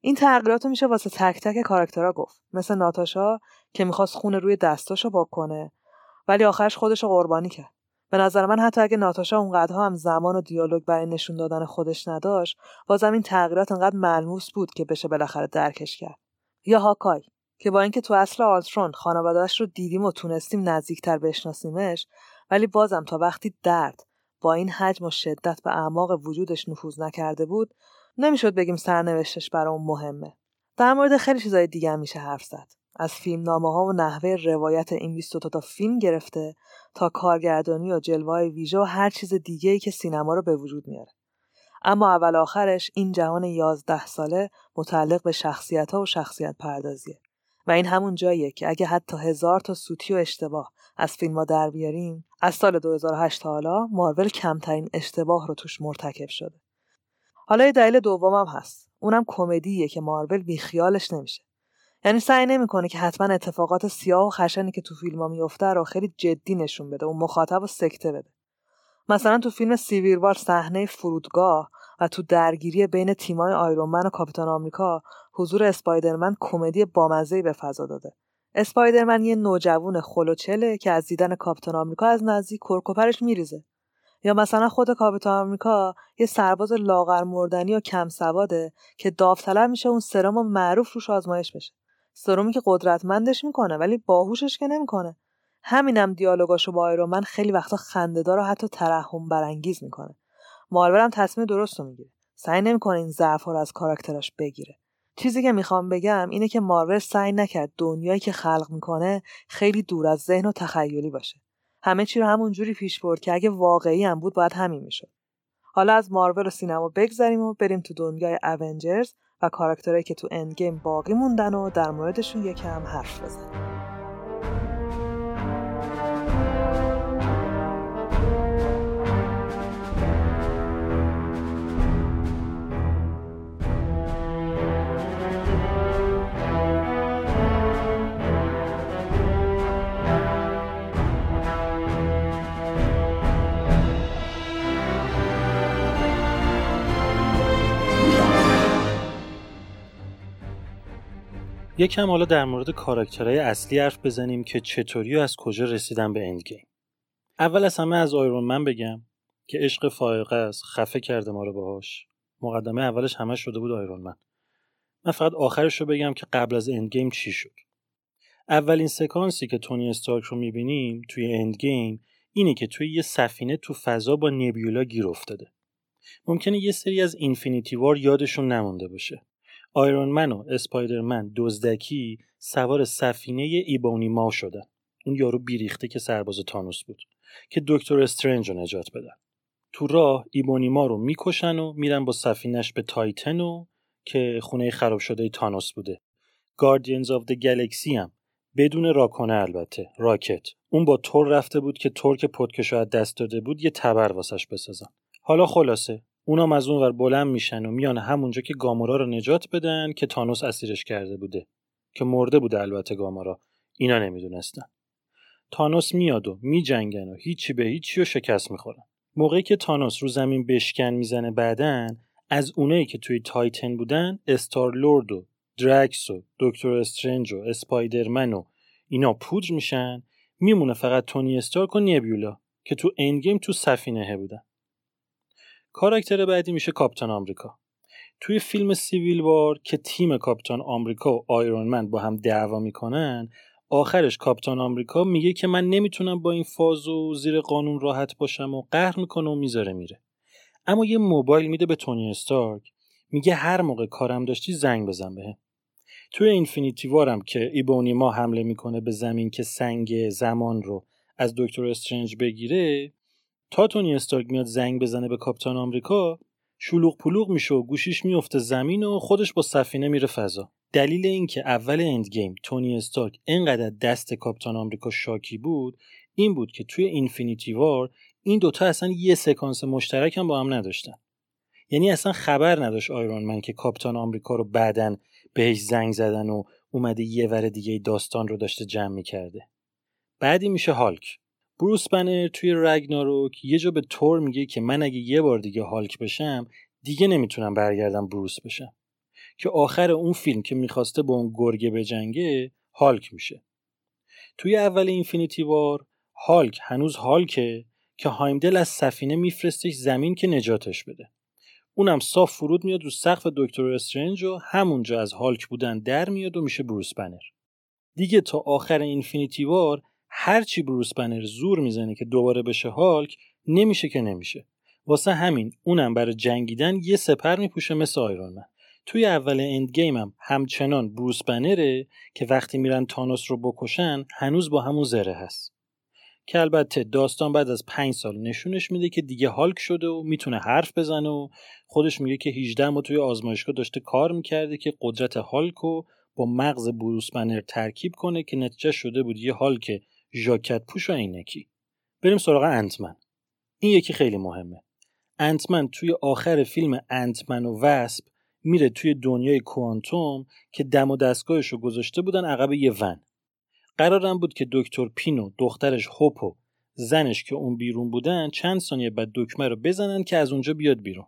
این تغییرات رو میشه واسه تک تک کاراکترها گفت. مثل ناتاشا که می‌خواست خون روی دستاشو بکنه ولی آخرش خودش رو قربانی کرد. به نظر من حتی اگه ناتاشا اونقدرها هم زمان و دیالوگ برای نشون دادن خودش نداشت بازم این تغییرات انقدر ملموس بود که بشه بالاخره درکش کرد. یا هاکای. که با اینکه تو اصل آلترون خانوادهش رو دیدیم و تونستیم نزدیکتر بشناسیمش ولی بازم تا وقتی درد با این حجم و شدت به اعماق وجودش نفوذ نکرده بود نمی‌شد بگیم سرنوشتش برای اون مهمه. در مورد خیلی چیزای دیگه هم میشه حرف زد. از فیلمنامه ها و نحوه روایت این 22 تا فیلم گرفته تا کارگردانی و جلوه ویژه و هر چیز دیگه ای که سینما رو به وجود میاره. اما اول آخرش این جهان یازده ساله متعلق به شخصیت ها و شخصیت پردازیه و این همون جاییه که اگه حتی هزار تا سوتی و اشتباه از فیلم ها در بیاریم از سال 2008 تا حالا مارول کمترین اشتباه رو توش مرتکب شده. حالا یه دلیل دومم هست. اونم کمدیه که مارول بیخیالش نمیشه. یعنی سعی نمی‌کنه که حتما اتفاقات سیاه و خشنی که تو فیلم ها میفته رو خیلی جدی نشون بده و مخاطب و سکته بده مثلا تو فیلم سیویروار صحنه فرودگاه و تو درگیری بین تیمای آیرونمن و کاپیتان آمریکا حضور اسپایدرمن کمدی بامزه‌ای به فضا داده. اسپایدرمن یه نوجوون خلوچله که از دیدن کاپیتان آمریکا از نزدیک کرکوپرش میریزه. یا مثلا خود کاپیتان آمریکا یه سرباز لاغر مردنی و کم سواده که داوطلب میشه اون سرم معروف روش آزمایش بشه. سرومی که قدرتمندش می‌کنه ولی باهوشش که نمی‌کنه. همینم دیالوگاشو با من خیلی وقتا خندهدار و حتی ترحم برانگیز می‌کنه. هم تصمیم درست رو می‌گیره. سعی نمی‌کنه این ضعف رو از کاراکتراش بگیره. چیزی که می‌خوام بگم اینه که مارول سعی نکرد دنیایی که خلق می‌کنه خیلی دور از ذهن و تخیلی باشه. همه چی رو همون جوری پیش برد که اگه واقعی هم بود باید همین می‌شد. حالا از مارول و سینما بگذریم و بریم تو دنیای اونجرز و کاراکترهایی که تو اندگیم باقی موندن و در موردشون یکم حرف بزنیم. یکم حالا در مورد کاراکترهای اصلی حرف بزنیم که چطوری و از کجا رسیدن به اندگیم اول از همه از آیرون من بگم که عشق فائقه است خفه کرده ما رو باهاش. مقدمه اولش همه شده بود آیرون من من فقط آخرش رو بگم که قبل از اندگیم چی شد. اولین سکانسی که تونی استارک رو می‌بینیم توی اندگیم اینه که توی یه سفینه تو فضا با نبیولا گیر افتاده. ممکنه یه سری از اینفینیتی وار یادشون نمونده باشه. آیرون من و اسپایدرمن دزدکی سوار سفینه ابونی ما شدن. اون یارو بیریخته که سرباز تانوس بود که دکتر استرنج رو نجات بدن. تو راه ابونی ما رو می‌کشن و میرن با سفینش به تایتن که خونه خراب شده تانوس بوده. Guardians of the Galaxy هم بدون راکت البته راکت. اون با تور رفته بود که تور که پتکشو از دست داده بود یه تبر واسش بسازن. حالا خلاصه اونام از اون ور بلند میشن و میان همونجا که گامورا رو نجات بدن که تانوس اسیرش کرده بوده. که مرده بوده البته گامورا. اینا نمی‌دونستن. تانوس میاد و میجنگن و هیچی به هیچی و شکست می‌خورن. موقعی که تانوس رو زمین بشکن می‌زنه بعدن از اونایی که توی تایتن بودن استار لورد و درکس و دکتر استرنج و اسپایدرمن و اینا پودر میشن میمونه فقط تونی استارک و نیبیولا که تو اندگیم تو سفینه بودن. کاراکتر بعدی میشه کاپتان آمریکا. توی فیلم سیویل وار که تیم کاپتان آمریکا و آیرون من با هم دعوا می‌کنن آخرش کاپتان آمریکا میگه که من نمی‌تونم با این فاز و زیر قانون راحت باشم و قهر می‌کنه و می‌ذاره میره. اما یه موبایل میده به تونی استارک میگه هر موقع کارم داشتی زنگ بزن بهم. توی Infinity War م که ابونی ما حمله می‌کنه به زمین که سنگ زمان رو از دکتر استرنج بگیره تا تونی استارک میاد زنگ بزنه به کاپیتان آمریکا شلوغ پلوغ میشه و گوشیش میفته زمین و خودش با سفینه میره فضا. دلیل اینکه اول Endgame تونی استارک انقدر دست کاپیتان آمریکا شاکی بود این بود که توی Infinity War این دوتا اصلا یه سکانس مشترک هم با هم نداشتن. یعنی اصلا خبر نداشت آیرون من که کاپیتان آمریکا رو بعدن بهش زنگ زدن و اومده یه ور دیگه داستان رو داشته جمع می‌کرده. بعدی میشه هالک. بروس بنر توی رگناروک یه جا به تور میگه که من اگه یه بار دیگه هالک بشم دیگه نمی‌تونم برگردم بروس بشم. که آخر اون فیلم که می‌خواسته با اون گرگه بجنگه هالک میشه. توی اول اینفینیتی وار هالک هنوز هالکه که هایمدل از سفینه میفرستش زمین که نجاتش بده. اونم صاف فرود میاد رو سقف دکتر استرنج و همونجا از هالک بودن در میاد و میشه بروس بنر. دیگه تا آخر Infinity War هرچی بروس بنر زور می‌زنه که دوباره بشه هالک نمیشه که نمیشه. واسه همین اونم برای جنگیدن یه سپر میپوشه مثل آیرون من. توی اول Endgame هم همچنان بروس بنره که وقتی میرن تانوس رو بکشن هنوز با همون زره هست. که البته داستان بعد از پنج سال نشونش میده که دیگه هالک شده و می‌تونه حرف بزنه و خودش میگه که 18 ما توی آزمایشگاه داشته کار می‌کرده که قدرت هالک رو با مغز بروس بنر ترکیب کنه که نتیجه شده بود یه هالک ژاکت پوش و عینکی. بریم سراغ انتمن. این یکی خیلی مهمه. انتمن توی آخر فیلم انتمن و وسپ میره توی دنیای کوانتوم که دم و دستگاهش رو گذاشته بودن عقب یه ون. قرارم بود که دکتر پینو دخترش هوپو زنش که اون بیرون بودن چند ثانیه بعد دکمه رو بزنن که از اونجا بیاد بیرون.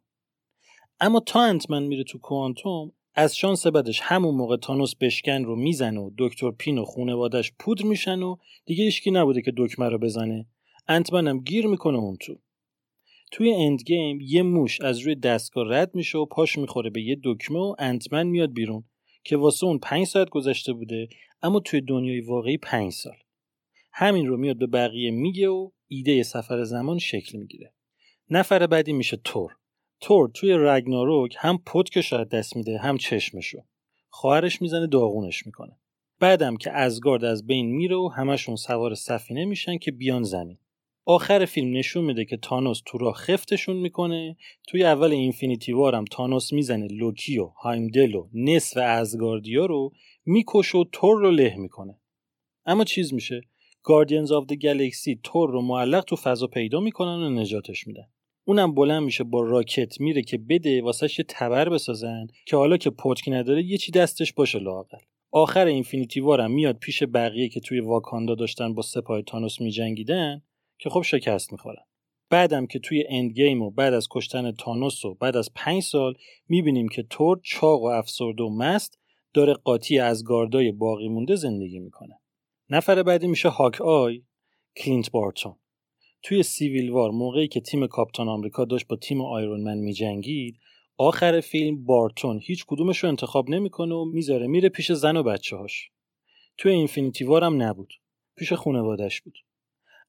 اما تا انتمن میره تو کوانتوم از شانس بدش همون موقع تانوس بشکن رو می‌زنه و دکتر پین و خونوادش پودر میشن و دیگه اشکی نبوده که دکمه رو بزنه. انتمنم گیر می‌کنه اون تو. توی اند گیم یه موش از روی دستگاه رد میشه و پاش می‌خوره به یه دکمه و انتمن میاد بیرون که واسه اون پنج ساعت گذشته بوده اما توی دنیای واقعی پنج سال. همین رو میاد به بقیه میگه و ایده سفر زمان شکل می‌گیره. نفر بعدی میشه تور. تور توی رگناروک هم پتکش دست میده هم چشمشو. خواهرش می‌زنه داغونش می‌کنه. بعدم که ازگارد از بین میره و همشون سوار سفینه میشن که بیان زمین. آخر فیلم نشون میده که تانوس تو راه خفتشون می‌کنه. توی اول Infinity War تانوس می‌زنه لوکی و هایمدل و نصف ازگاردیا رو می‌کشه و تور رو له می‌کنه. اما چیز میشه. Guardians of the Galaxy تور رو معلق تو فضا پیدا می‌کنن و نجاتش میدن. اونم بلند میشه با راکت میره که بده واسش یه تبر بسازن که حالا که پتک نداره یه چی دستش باشه لاقل آخر Infinity War م میاد پیش بقیه که توی واکاندا داشتن با سپاه تانوس میجنگیدن که خب شکست می‌خورن. بعدم که توی Endgame و بعد از کشتن تانوس و بعد از پنج سال می‌بینیم که تور چاق و افسرده و مست داره قاطی ازگاردیای باقی مونده زندگی می‌کنه. نفر بعدی میشه هاک آی کلینت بارتون. توی Civil War موقعی که تیم کاپیتان آمریکا داشت با تیم آیرون من میجنگید آخر فیلم بارتون هیچ کدومش رو انتخاب نمی‌کنه و می‌ذاره میره پیش زن و بچه هاش. توی Infinity War هم نبود. پیش خانوادش بود.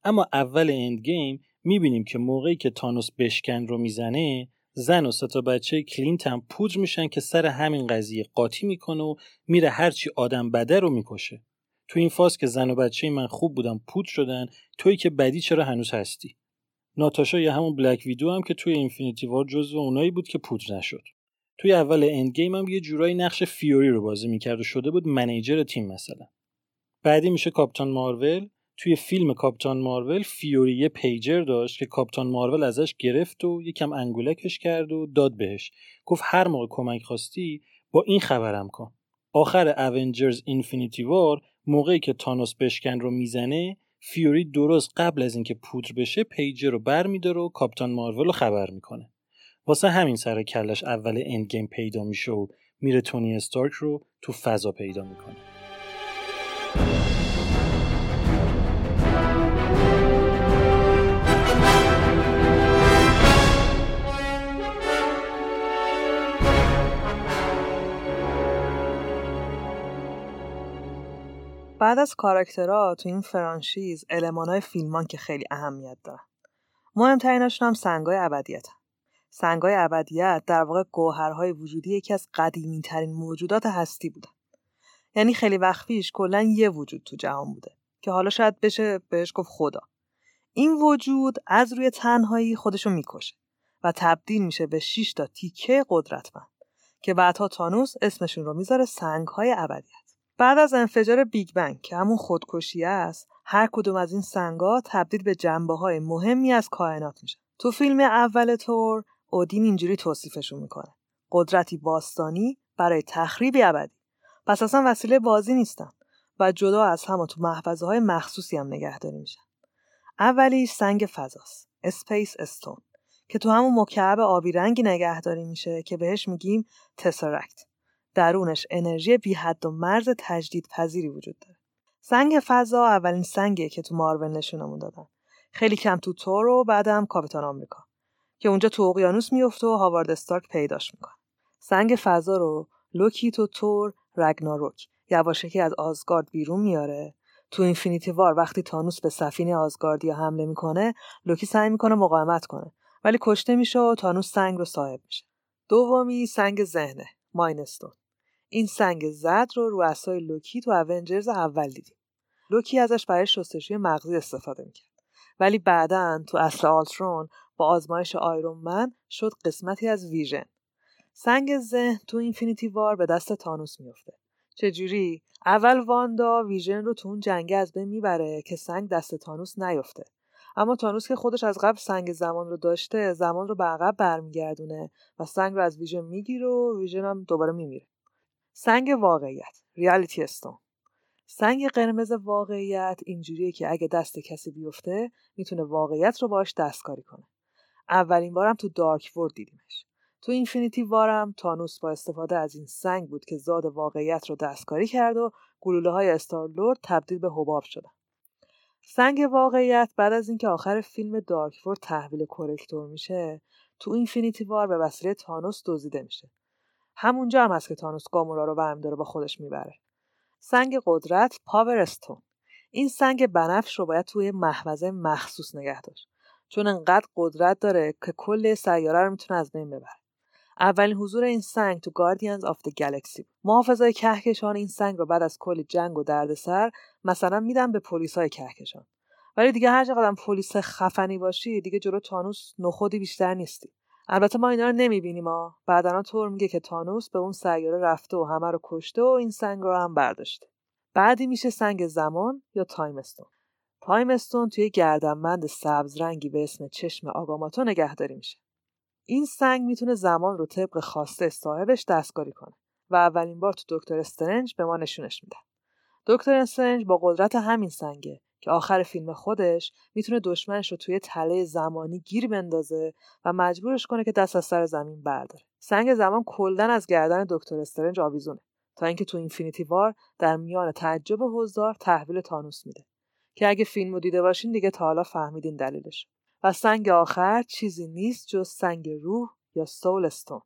اما اول Endgame می‌بینیم که موقعی که تانوس بشکن رو می‌زنه زن و سه تا بچه کلینت هم پودر میشن که سر همین قضیه قاطی می‌کنه و میره هرچی آدم بده رو می‌کشه. تو این فاز که زن و بچه من خوب بودن پودر شدن توی که بدی چرا هنوز هستی؟ ناتاشا یا همون بلک ویدو هم که توی Infinity War جزو اونایی بود که پودر نشد. توی اول Endgame هم یه جورایی نقش فیوری رو بازی می‌کرد و شده بود manager تیم مثلا. بعدی میشه کاپتان مارول. توی فیلم کاپتان مارول فیوری یه pager داشت که کاپتان مارول ازش گرفت و یکم انگولکش کرد و داد بهش. گفت هر موقع کمک خواستی با این خبرم کن. آخر Avengers Infinity War موقعی که تانوس بشکن رو می‌زنه فیوری درست قبل از اینکه پودر بشه pager رو بر میداره و کاپتان مارول رو خبر می‌کنه. واسه همین سر کلش اول اندگیم پیدا میشه و میره تونی استارک رو تو فضا پیدا می‌کنه. بعد از کاراکترها تو این فرانشیز های فیلمان که خیلی اهمیت دارن. مهم‌تریناشون هم سنگای ابدیت. سنگای ابدیت در واقع گوهرهای وجودی یکی از قدیمی ترین موجودات هستی بودن. یعنی خیلی وقت پیش کلا یه وجود تو جهان بوده که حالا شاید بشه بهش گفت خدا. این وجود از روی تنهایی خودشو می‌کشه و تبدیل میشه به 6 تا تیکه قدرتمند که بعدها تانوس اسمشون رو می‌ذاره سنگهای ابدیت. بعد از انفجار Big Bang که همون خودکشی است هر کدوم از این سنگا تبدیل به جنبه های مهمی از کائنات میشه تو فیلم اول تور اودین اینجوری توصیفشون می‌کنه. قدرتی باستانی برای تخریبی ابدی. پس اصلا وسیله بازی نیستن و جدا از هم تو محفظه های مخصوصی هم نگهداری میشن. اولی سنگ فضاست Space Stone که تو همون مکعب آبی رنگی نگهداری میشه که بهش میگیم تسرکت درونش انرژی بی حد و مرز تجدید پذیری وجود داره. سنگ فضا اولین سنگیه که تو مارول نشونمون دادن. خیلی کم تو تور و بعدم کاپیتان آمریکا که اونجا تو اقیانوس میفته و هاوارد استارک پیداش می‌کنه. سنگ فضا رو لوکی تو تور رگناروک یواشکی از آزگارد بیرون میاره تو Infinity War وقتی تانوس به سفینه آزگاردیا حمله می‌کنه لوکی سعی می‌کنه مقاومت کنه ولی کشته میشه و تانوس سنگ رو صاحب میشه دومی سنگ ذهنه Mind Stone این سنگ زرد رو رو عصای لوکی تو Avengers اول دیدیم. لوکی ازش برای شستشوی مغزی استفاده می‌کرد. ولی بعدا تو عصر آلترون با آزمایش آیرون من شد قسمتی از ویژن. سنگ ذهن تو Infinity War به دست تانوس میفته چجوری؟ اول واندا ویژن رو تو اون جنگه از بین می‌بره که سنگ دست تانوس نیفته اما تانوس که خودش از قبل سنگ زمان رو داشته زمان رو به عقب برمیگردونه و سنگ رو از ویژن می‌گیره و ویژن هم دوباره میمیره. سنگ واقعیت ریالیتی استون سنگ قرمز واقعیت اینجوریه که اگه دست کسی بیفته می‌تونه واقعیت رو باش دستکاری کنه. اولین بارم تو دارک ورد دیدیمش. تو اینفینیتی وارم تانوس با استفاده از این سنگ بود که زاد واقعیت رو دستکاری کرد و گلوله های استارلورد تبدیل به حباب شدن. سنگ واقعیت بعد از اینکه آخر فیلم دارکفورد تحویل کرکتور میشه تو Infinity War به وسیله تانوس دزدیده میشه. همونجا هم هست که تانوس گامورا رو برمی داره با خودش می‌بره. سنگ قدرت Power Stone. این سنگ بنفش رو باید توی محفظه مخصوص نگه داشت. چون انقدر قدرت داره که کل سیاره رو می‌تونه از بین ببره. اولین حضور این سنگ تو Guardians of the Galaxy بود. محافظای کهکشان این سنگ رو بعد از کل جنگ و دردسر مثلا میدن به پلیسای کهکشان. ولی دیگه هر چقدر پلیس خفنی باشی دیگه جلو تانوس نخودی بیشتر نیستی. البته ما اینا رو نمی‌بینیم ها بعدنا تور میگه که تانوس به اون سیاره رفته و همه رو کشته و این سنگ رو هم برداشته. بعدی میشه سنگ زمان یا Time Stone. Time Stone توی گردنبند سبز رنگی به اسم چشم آگاموتو نگهداری میشه. این سنگ می‌تونه زمان رو طبق خواسته صاحبش دستکاری کنه و اولین بار تو دکتر استرنج به ما نشونش میدن دکتر استرنج با قدرت همین سنگه. که آخر فیلم خودش می‌تونه دشمنش رو توی تله زمانی گیر بندازه و مجبورش کنه که دست از سر زمین برداره. سنگ زمان کلا از گردن دکتر استرنج آویزونه تا اینکه تو اینفینیتی وار در میان تعجب حضار تحویل تانوس میده که اگه فیلم رو دیده باشین دیگه تا حالا فهمیدین دلیلش. و سنگ آخر چیزی نیست جز سنگ روح یا سول استون.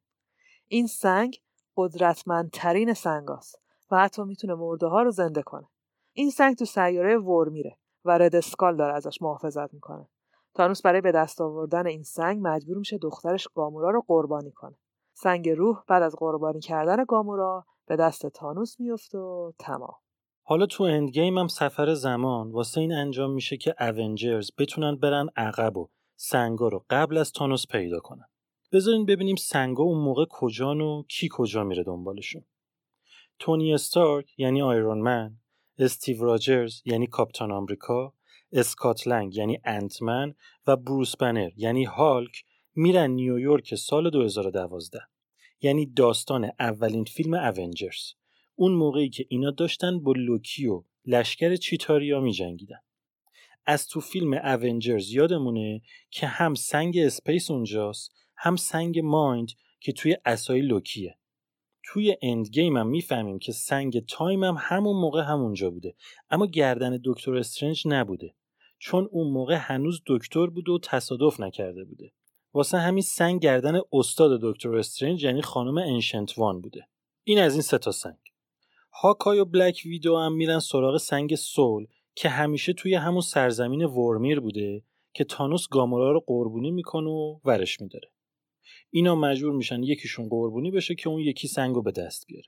این سنگ قدرتمندترین سنگاست و حتی می‌تونه مرده ها رو زنده کنه. این سنگ تو سیاره ور میره. و رد اسکال داره ازش محافظت می‌کنه. تانوس برای به دست آوردن این سنگ مجبور میشه دخترش گامورا رو قربانی کنه. سنگ روح بعد از قربانی کردن گامورا به دست تانوس میفته و تمام. حالا تو اندگیم هم سفر زمان واسه این انجام میشه که اونجرز بتونن برن عقب و سنگا رو قبل از تانوس پیدا کنن. بذارین ببینیم سنگا اون موقع کجان و کی کجا میره دنبالشون. تونی استارک یعنی آیرون من استیو راجرز یعنی کاپتان آمریکا اسکاتلنگ یعنی انتمن و بروس بنر یعنی هالک میرن نیویورک سال 2012 یعنی داستان اولین فیلم اونجرز. اون موقعی که اینا داشتن با لوکی و لشکر چیتاریا می جنگیدن. از تو فیلم Avengers یادمونه که هم سنگ Space اونجاست هم سنگ Mind که توی عصای لوکیه. توی Endgame هم می‌فهمیم که سنگ Time هم همون موقع همونجا بوده. اما گردن دکتر استرنج نبوده. چون اون موقع هنوز دکتر بوده و تصادف نکرده بوده. واسه همین سنگ گردن استاد دکتر استرنج یعنی خانم Ancient One بوده. این از این سه تا سنگ. هاکای و بلک ویدو هم میرن سراغ سنگ Soul که همیشه توی همون سرزمین ورمیر بوده که تانوس گامورا رو قربونی می‌کنه و ورش میداره. اینا مجبور میشن یکیشون قربونی بشه که اون یکی سنگو به دست بیاره.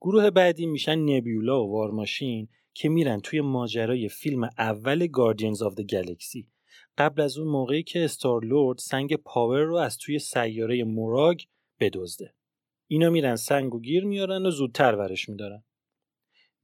گروه بعدی میشن نبیولا و وارماشین که میرن توی ماجرای فیلم اول Guardians of the Galaxy قبل از اون موقعی که استار لورد سنگ Power رو از توی سیاره موراگ بدزده. اینا میرن سنگ و گیر میارن و زودتر ورش میدارن.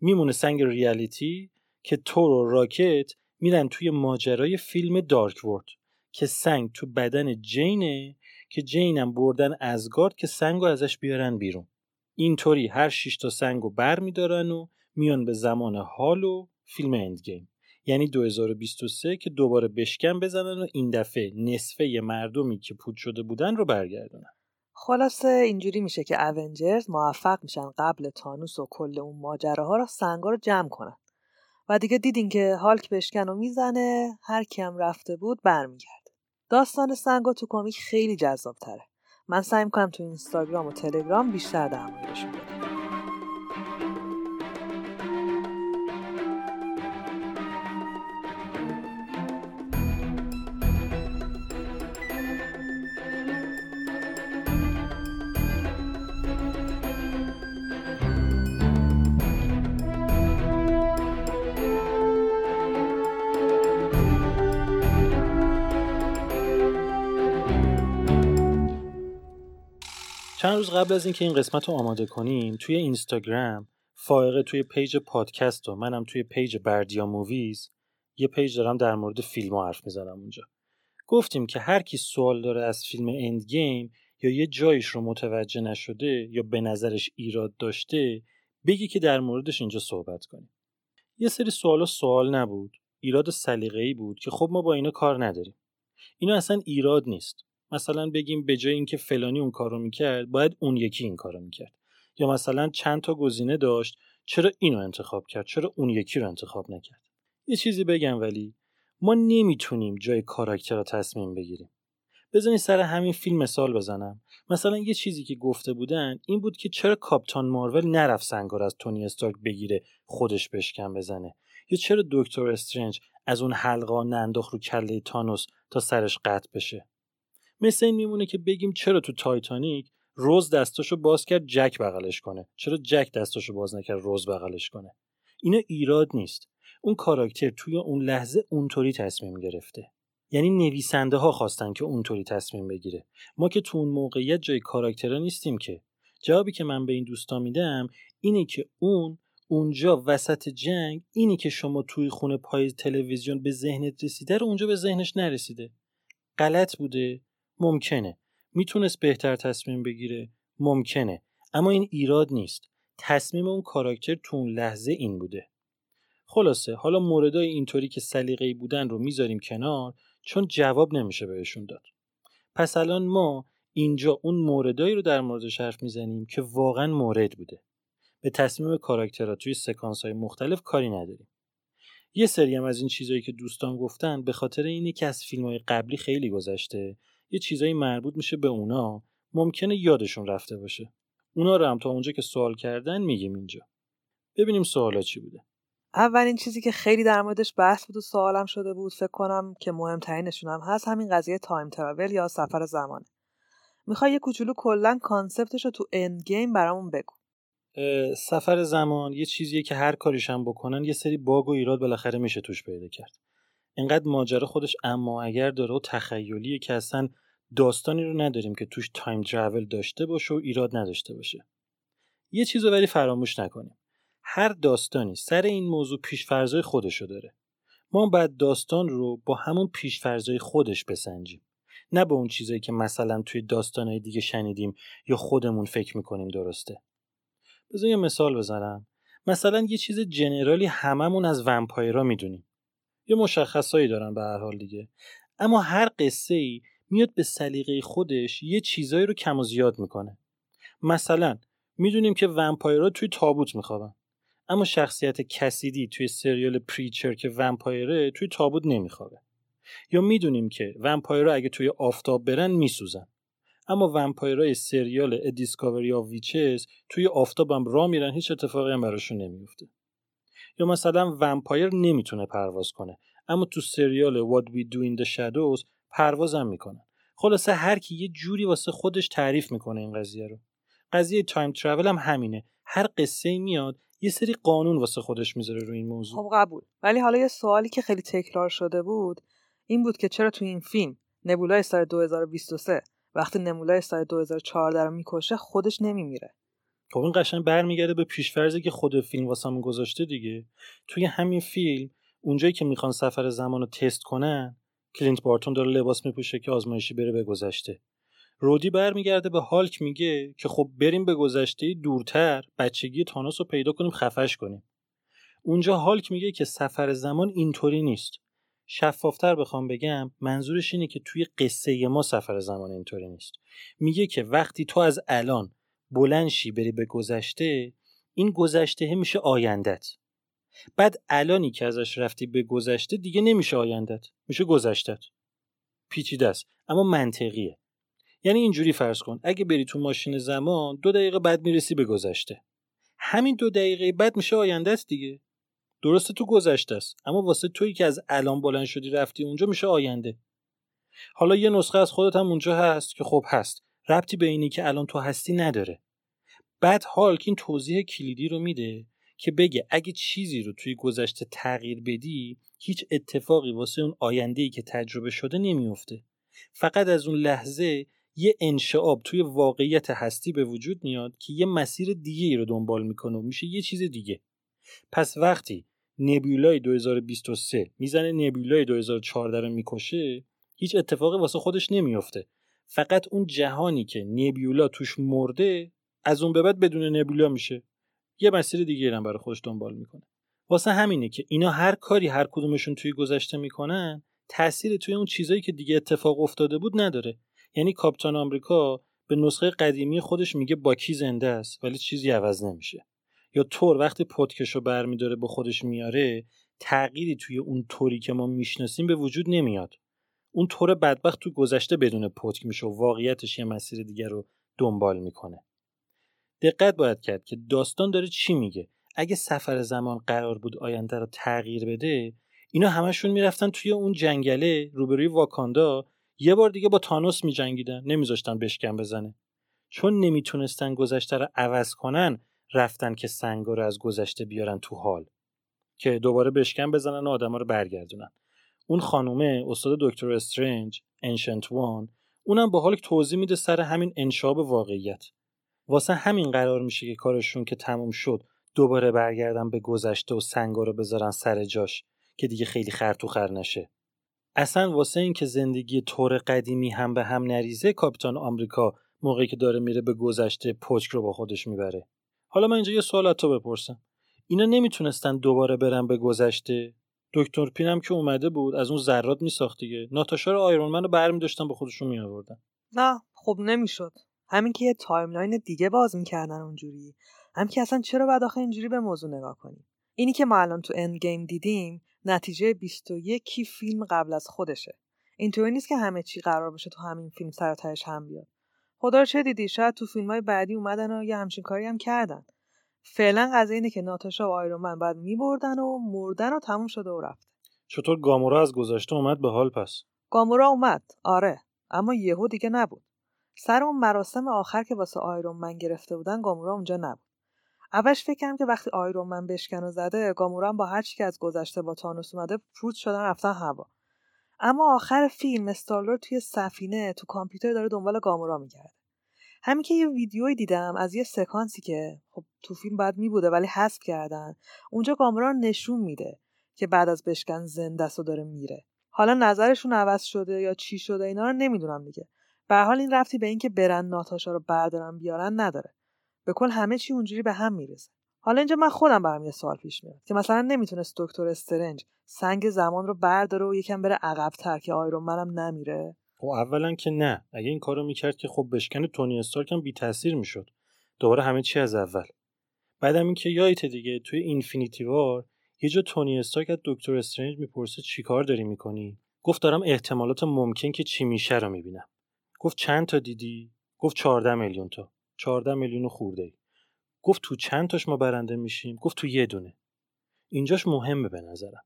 میمونه سنگ ریالیتی که تور و راکت میرن توی ماجرای فیلم دارک ورد که سنگ تو بدن جینه که جینم بردن ازگارد که سنگ ازش بیارن بیرون. اینطوری هر شش تا سنگ رو بر میدارن و میان به زمان حال و فیلم اندگیم. یعنی 2023 که دوباره بشکن بزنن و این دفعه نصفه مردمی که پود شده بودن رو برگردونن. خلاصه اینجوری میشه که اونجرز موفق میشن قبل تانوس و کل اون ماجراها رو سنگا رو جمع کنن. و دیگه دیدین که هالک بشکن و می‌زنه هر کیم رفته بود برمیگرد داستان سنگا تو کمیک خیلی جذاب تره من سعی می‌کنم تو اینستاگرام و تلگرام بیشتر در موردشون چند روز قبل از اینکه این قسمت رو آماده کنیم توی اینستاگرام فائقه توی پیج پادکست و منم توی پیج بردیا موویز یه پیج دارم در مورد فیلم حرف می‌زنم اونجا. گفتیم که هر کی سوال داره از فیلم Endgame یا یه جایش رو متوجه نشده یا به نظرش ایراد داشته بگی که در موردش اینجا صحبت کنیم. یه سری سوالا سوال نبود ایراد سلیقه‌ای بود که خب ما با اینا کار نداریم. اینا اصلا ایراد نیست. مثلا بگیم به جای اینکه فلانی اون کارو می‌کرد باید اون یکی این کارو می‌کرد. یا مثلا چند تا گزینه داشت چرا اینو انتخاب کرد؟ چرا اون یکی رو انتخاب نکرد؟ یه چیزی بگم ولی ما نمی‌تونیم جای کاراکتر رو تصمیم بگیریم. بزنین سر همین فیلم مثال بزنم. مثلا یه چیزی که گفته بودن این بود که چرا کاپتان مارول نرفت سنگار از تونی استارک بگیره خودش بشکن بزنه؟ یا چرا دکتر استرنج از اون حلقا ننداخت رو کله تانوس تا سرش قطع بشه؟ مثل این میمونه که بگیم چرا تو تایتانیک روز دستاشو باز کرد جک بغلش کنه؟ چرا جک دستاشو باز نکرد روز بغلش کنه؟ اینا ایراد نیست. اون کاراکتر توی اون لحظه اونطوری تصمیم گرفته. یعنی نویسنده ها خواستن که اونطوری تصمیم بگیره. ما که تو اون موقعیت جای کاراکترها نیستیم که. جوابی که من به این دوستا میدم اینه که اون اونجا وسط جنگ اینی که شما توی خونه پای تلویزیون به ذهنت رسیده رو اونجا به ذهنش نرسیده. غلط بوده. ممکنه. می‌تونست بهتر تصمیم بگیره؟ ممکنه. اما این ایراد نیست. تصمیم اون کاراکتر تو اون لحظه این بوده. خلاصه حالا موردای اینطوری که سلیقه‌ای بودن رو می‌ذاریم کنار چون جواب نمیشه بهشون داد. پس الان ما اینجا اون موردایی رو در موردش حرف می‌زنیم که واقعا مورد بوده. به تصمیم کاراکترها توی سکانس های مختلف کاری نداریم. یه سری هم از این چیزهایی که دوستان گفتن به خاطر اینه که از فیلم های قبلی خیلی گذشته یه چیزایی مربوط میشه به اونا. ممکنه یادشون رفته باشه. اونا رو هم تا اونجا که سوال کردن میگیم اینجا. ببینیم سوالا چی بوده. اولین چیزی که خیلی در موردش بحث بود و سوالم شده بود فکر کنم که مهمترینشون هم هست همین قضیه تایم تراول یا سفر زمانه. می‌خوای یه کوچولو کلا concept ش رو تو Endgame برامون بگو. سفر زمان یه چیزیه که هر کاریش هم بکنن یه سری باگ و ایراد بالاخره میشه توش پیدا کرد. انقدر ماجرا خودش اما و اگر داره و تخیلیه که اصلا داستانی رو نداریم که توش time travel داشته باشه و ایراد نداشته باشه. یه چیز رو ولی فراموش نکنیم. هر داستانی سر این موضوع پیشفرزای خودشو داره. ما باید داستان رو با همون پیشفرزای خودش بسنجیم. نه با اون چیزایی که مثلا توی داستانهای دیگه شنیدیم یا خودمون فکر می‌کنیم درسته. بذار یه مثال بزنم. مثلا یه چیز جنرالی هممون از ومپایرا می‌دونیم. یه مشخصایی دارن به هر حال دیگه. اما هر قصه ای میاد به سلیقه خودش یه چیزایی رو کم و زیاد می‌کنه. مثلا می‌دونیم که ومپایرها توی تابوت میخوابن. اما شخصیت کسیدی توی سریال پریچر که ومپایره توی تابوت نمیخوابه. یا می‌دونیم که vampire ها اگه توی آفتاب برن میسوزن. اما vampire ای سریال Discovery of Witches توی آفتابم راه میرن هیچ اتفاقی هم براشون نمیفته یا مثلا vampire نمی‌تونه پرواز کنه. اما تو سریال What We Do in the Shadows پروازم می‌کنن خلاصه هر کی یه جوری واسه خودش تعریف می‌کنه این قضیه رو. قضیه time travel هم همینه. هر قصه میاد یه سری قانون واسه خودش می‌ذاره رو این موضوع. خب قبول. ولی حالا یه سوالی که خیلی تکرار شده بود این بود که چرا تو این فیلم نبولای سال 2023 وقتی نمولای سال 2014 رو می‌کشه خودش نمیمیره. خب این قشنگ برمیگرده به پیشفرزی که خود فیلم واسمون گذاشته دیگه. توی همین فیلم اونجایی که می‌خوان سفر زمان رو تست کنن کلینت بارتون داره لباس میپوشه که آزمایشی بره به گذشته. رودی برمیگرده به هالک میگه که خب بریم به گذشته دورتر بچگی تانوس رو پیدا کنیم خفش کنیم. اونجا هالک میگه که سفر زمان اینطوری نیست. شفافتر بخوام بگم منظورش اینه که توی قصه ما سفر زمان اینطوری نیست. میگه که وقتی تو از الان بلنشی بری به گذشته این گذشته میشه آیندت. بعد الانی که ازش رفتی به گذشته دیگه نمیشه آیندت میشه گذشتت. پیچیده است اما منطقیه. یعنی اینجوری فرض کن اگه بری تو ماشین زمان دو دقیقه بعد می‌رسی به گذشته. همین دو دقیقه بعد میشه آیندت دیگه. درسته تو گذشته است اما واسه تویی که از الان بلند شدی رفتی اونجا میشه آینده. حالا یه نسخه از خودت هم اونجا هست که خب هست. ربطی به اینی که الان تو هستی نداره. بعد هالک این توضیح کلیدی رو میده که بگه اگه چیزی رو توی گذشته تغییر بدی هیچ اتفاقی واسه اون آینده ای که تجربه شده نمیفته فقط از اون لحظه یه انشعاب توی واقعیت هستی به وجود میاد که یه مسیر دیگه ای رو دنبال می‌کنه و میشه یه چیز دیگه. پس وقتی نبیولای 2023 می‌زنه نبیولای 2014 رو می‌کشه هیچ اتفاقی واسه خودش نمیفته فقط اون جهانی که نبیولا توش مرده از اون به بعد بدون نبیولا میشه. یه مسیر دیگه هم برای خودش دنبال می‌کنه. واسه همینه که اینا هر کاری هر کدومشون توی گذشته می‌کنن تأثیر توی اون چیزایی که دیگه اتفاق افتاده بود نداره. یعنی کاپیتان آمریکا به نسخه قدیمی خودش میگه باکی زنده است ولی چیزی عوض نمیشه. یا تور وقتی پتکش رو برمیداره به خودش میاره تغییری توی اون طوری که ما می‌شناسیم به وجود نمیاد. اون طور بدبخت تو گذشته بدون پتک میشه و واقعیتش یه مسیر دیگر رو دنبال می‌کنه. دقت باید کرد که داستان داره چی میگه. اگه سفر زمان قرار بود آینده رو تغییر بده اینا همشون می‌رفتن توی اون جنگله روبروی واکاندا یه بار دیگه با تانوس میجنگیدن نمیذاشتن بشکن بزنه. چون نمی‌تونستن گذشته رو عوض کنن رفتن که سنگا رو از گذشته بیارن تو حال. که دوباره بشکن بزنن و آدما رو برگردونن. اون خانومه استاد دکتر استرنج انشنت وان اونم با حال توضیح میده سر همین انشاب واقعیت. واسه همین قرار میشه که کارشون که تموم شد دوباره برگردن به گذشته و سنگا رو بذارن سر جاش که دیگه خیلی خر تو خر نشه. اصلا واسه اینکه زندگی طور قدیمی هم به هم نریزه کاپیتان آمریکا موقعی که داره میره به گذشته پچک رو با خودش می‌بره. حالا من اینجا یه سوال از تو بپرسم. اینا نمی‌تونستن دوباره برن به گذشته؟ دکتر پینم که اومده بود از اون ذرات میساخت دیگه. ناتاشا رو آیرون رو برمی داشتن به خودشون می آوردن نه خب نمی‌شد. همین که یه timeline دیگه باز می‌کردن اونجوری. هم که اصلا چرا بعد آخه اینجوری به موضوع نگاه کنیم؟ اینی که ما الان تو Endgame دیدیم نتیجه 21 فیلم قبل از خودشه. اینطوری نیست که همه چی قرار باشه تو همین فیلم سر هم بیاد. خدا رو چه دیدی؟ شاید تو فیلم های بعدی اومدن و یه همچین کاری هم کردن. فعلا قضیه اینه که ناتاشا و آیرون من مردن و مردن و تموم شده و رفت. چطور گامورا از گذشته اومد به حال پس؟ گامورا اومد آره اما یهو دیگه نبود. سر اون مراسم آخر که واسه آیرون من گرفته بودن گامورا اونجا نبود. اولش فکرم که وقتی آیرون من بشکن و زده گامورا با هر چی که از گذشته با تانوس اومده فروت شدن رفتن هوا. اما آخر فیلم استارلور توی سفینه تو کامپیوتر داره دنبال گامورا میگرده. همین که یه ویدیویی دیدم از یه سکانسی که خب تو فیلم بعد می بوده ولی حذف کردن اونجا گامورا نشون میده که بعد از بشکن زنده و داره میره. حالا نظرشون عوض شده یا چی شده اینا رو نمی‌دونم دیگه. به حال این رفتی به اینکه برن ناتاشا رو بردارن بیارن نداره. به کل همه چی اونجوری به هم می‌رسه حالا اینجا من خودم برام یه سوال پیش میاد که مثلا نمی‌تونست دکتر استرنج سنگ زمان رو برداره و یکم بره عقبتر که آیرون منم نمیره؟ خب اولا که نه. اگه این کارو می‌کرد که خب بشکن تونی استارک هم بی تاثیر می‌شد. دوباره همه چی از اول. بعدم اینکه یایت دیگه توی اینفینیتی وار یه جا تونی استارک از دکتر استرنج می‌پرسه چیکار داری می‌کنی؟ گفت دارم احتمالات ممکن که چی میشه رو می‌بینم. گفت چند تا دیدی؟ گفت 14 میلیون تا. 14 میلیون خورده ای گفت تو چند تاش ما برنده میشیم؟ گفت تو یه دونه. اینجاش مهمه به نظرم.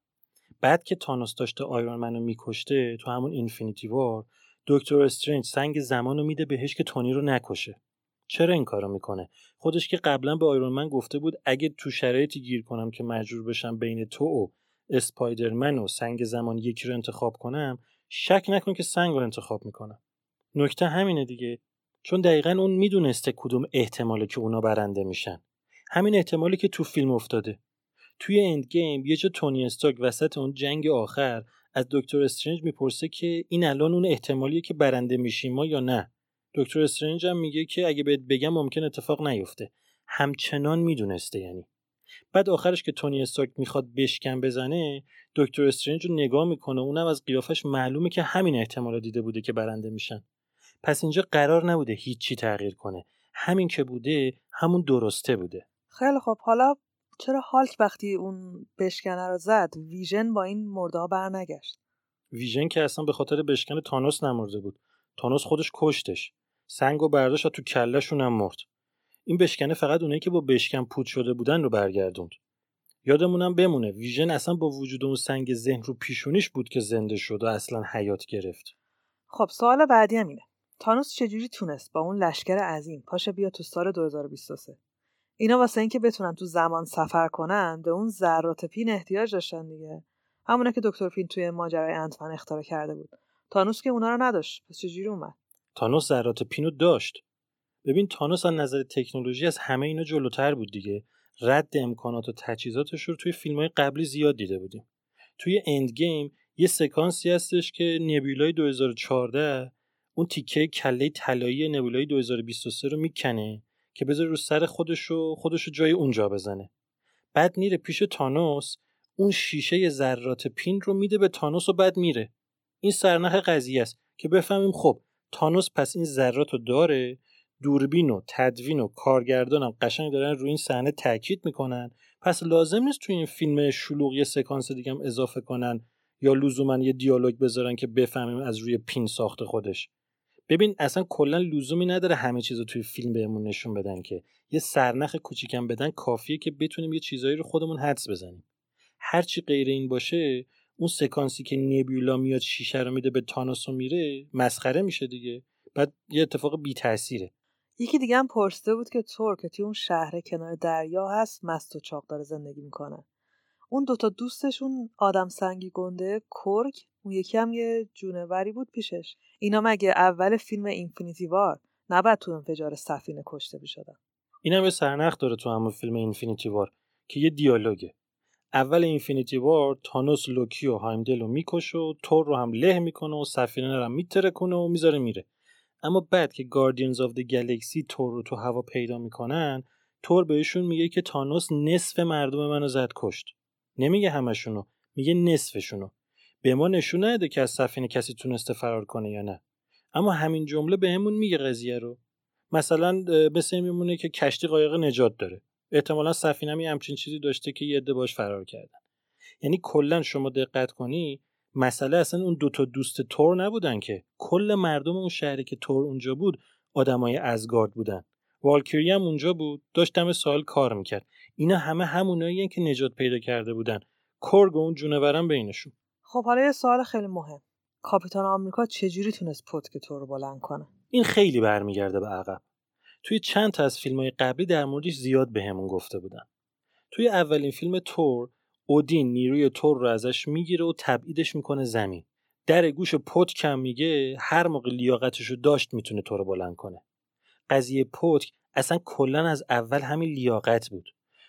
بعد که تانوس داشته آیرون منو میکشته تو همون اینفینیتی وار دکتر استرنج سنگ زمانو میده بهش که تونی رو نکشه. چرا این کارو می‌کنه؟ خودش که قبلا به آیرون من گفته بود اگه تو شرایطی گیر کنم که مجبور بشم بین تو و اسپایدرمن و سنگ زمان یکی رو انتخاب کنم شک نکن که سنگ رو انتخاب می‌کنم. نکته همینه دیگه. چون دقیقا اون می‌دونسته کدوم احتماله که اونا برنده میشن. همین احتمالی که تو فیلم افتاده. توی اند گیم یه جا تونی استاک وسط اون جنگ آخر از دکتر استرنج می‌پرسه که این الان اون احتمالیه که برنده میشیم ما یا نه. دکتر استرنج هم میگه که اگه بهت بگم ممکن اتفاق نیفته. همچنان می‌دونسته یعنی. بعد آخرش که تونی استاک می‌خواد بشکن بزنه دکتر استرنج رو نگاه می‌کنه. اونم از قیافش معلومه که همین احتمال دیده بوده که برنده میشن. پس اینجا قرار نبوده هیچی تغییر کنه. همین که بوده همون درسته بوده. خیلی خب حالا چرا هالک وقتی اون بشکنه رو زد ویژن با این مرده ها برنگشت؟ ویژن که اصلا به خاطر بشکن تانوس نمرده بود. تانوس خودش کشتش. سنگ و برداشت تو کلهشون هم مرد. این بشکنه فقط اونایی که با بشکن پود شده بودن رو برگردوند. یادمونم بمونه ویژن اصلا با وجود اون سنگ ذهن رو پیشونیش بود که زنده شد و اصلا حیات گرفت. خب سوال بعدی هم اینه. تانوس چجوری تونست با اون لشکر عظیم؟ پاشه بیا تو سال 2023 اینا واسه اینکه بتونن تو زمان سفر کنن به اون ذرات پین احتیاج داشتن دیگه. همونه که دکتر پین توی ماجرای انتمن اختراع کرده بود. تانوس که اونا رو نداشت. پس چجوری اومد؟ تانوس ذرات پینو داشت. ببین تانوس از نظر تکنولوژی از همه اینا جلوتر بود دیگه. رد امکانات و تجهیزاتش رو توی فیلم های قبلی زیاد دیده بودیم. توی اند گیم یه سکانسی هستش که نبیولای 2014 اون تیکه کله طلایی نبولای 2023 رو می‌کنه. که بذاره رو سر خودشو خودشو جای اونجا بزنه. بعد میره پیش تانوس اون شیشه ذرات پین رو میده به تانوس و بعد میره. این سرنخ قضیه است که بفهمیم خب تانوس پس این ذرات رو داره دوربین و تدوین و کارگردانم قشنگ دارن روی این صحنه تاکید می‌کنن. پس لازم نیست توی این فیلم شلوغ یه سکانس دیگه هم اضافه کنن یا لزوما یه دیالوگ بذارن که بفهمیم از روی پین ساخته خودش. ببین اصلا کلا لزومی نداره همه چیز رو توی فیلم بهمون نشون بدن که. یه سرنخ کوچیکم بدن کافیه که بتونیم یه چیزایی رو خودمون حدس بزنیم. هرچی غیر این باشه اون سکانسی که نبیولا میاد شیشه رو میده به تانوس و میره مسخره میشه دیگه. بعد یه اتفاق بی تاثیره یکی دیگه هم پرسیده بود که تور که توی اون شهر کنار دریا هست مست و چاق داره زندگی می‌کنه. اون دوتا دوستشون آدم سنگی گنده کرک اون یکی هم یه جونوری بود پیشش. اینا مگه اول فیلم اینفینیتی وار نباید تو انفجار سفینه کشته می‌شدن؟ اینم یه سرنخ داره تو همون فیلم Infinity War که یه دیالوگه. اول Infinity War تانوس لوکی و هایمدل رو می‌کشه و تور رو هم له می‌کنه و سفینه رو کنه و می‌ذاره میره. اما بعد که Guardians of the Galaxy تور رو تو هوا پیدا می‌کنن تور بهشون میگه که تانوس نصف مردم منو زد کشت. نمیگه همشونو میگه نصفشونو. به ما نشون نده که از سفینه کسی تونسته فرار کنه یا نه. اما همین جمله بهمون به میگه قضیه رو. مثلا مثل میمونه که کشتی قایق نجات داره. احتمالا سفینه می همچین چیزی داشته که یه عده باش فرار کردن. یعنی کلا شما دقت کنی مسئله اصلا اون دوتا دوست تور نبودن که. کل مردم اون شهری که تور اونجا بود آدمای ازگارد بودن. والکیری هم اونجا بود داشتم سال کار می‌کرد. اینا همه همونایی که نجات پیدا کرده بودن. کرگ و اون جونورم بینشون. خب حالا یه سوال خیلی مهم. کاپیتان آمریکا چجوری تونست پتک تور رو بلند کنه؟ این خیلی برمیگرده به عقب. توی چند تا از فیلم های قبلی در موردش زیاد بهمون گفته بودن. توی اولین فیلم تور اودین نیروی تور رو ازش می‌گیره و تبعیدش می‌کنه زمین. در گوش پتک کم میگه هر موقع لیاقتش رو داشت می‌تونه تور رو بلند کنه. قضیه پتک اصلا کلا از اول همین لیاقت بود.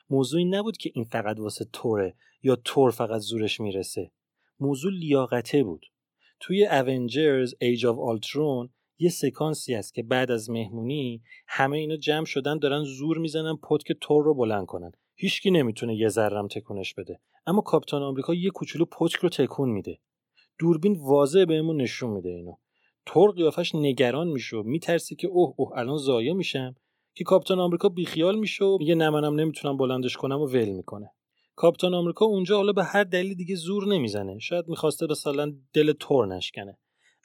موضوعی نبود که این فقط واسه توره یا تور فقط زورش می‌رسه. موضوع لیاقته بود. توی Avengers Age of Ultron یه سکانسی است که بعد از مهمونی همه اینا جمع شدن دارن زور می‌زنن پتک تور رو بلند کنن. هیچکی نمی‌تونه یه ذرم تکونش بده. اما کاپیتان آمریکا یه کوچولو پتک رو تکون میده. دوربین واضح بهمون نشون میده اینو. تور قیافش نگران میشه میترسه که اوه اوه الان ضایع میشم که کاپیتان آمریکا بیخیال میشه و میگه نه نمی‌تونم بلندش کنم و ول می‌کنه. کاپیتان آمریکا اونجا حالا به هر دلیل دیگه زور نمی‌زنه. شاید می‌خواسته مثلا دل تور نشکنه.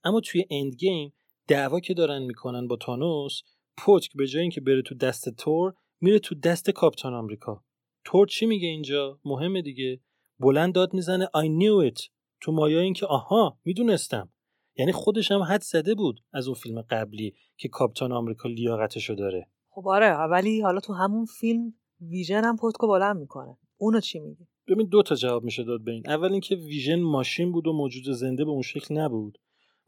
اما توی اند گیم دعوا که دارن می‌کنن با تانوس پوتک به جای اینکه بره تو دست تور میره تو دست کاپیتان آمریکا. تور چی میگه اینجا؟ مهمه دیگه. بلند داد می‌زنه I knew it. تو مایا اینکه آها می‌دونستم. یعنی خودش هم حد زده بود از اون فیلم قبلی که کاپیتان آمریکا لیاقتشو داره. خب آره ولی حالا تو همون فیلم ویژن هم پتکو بلند می‌کنه. اونو چی میگی؟ ببین دو تا جواب میشه داد به این. اول اینکه ویژن ماشین بود و موجود زنده به اون شکل نبود.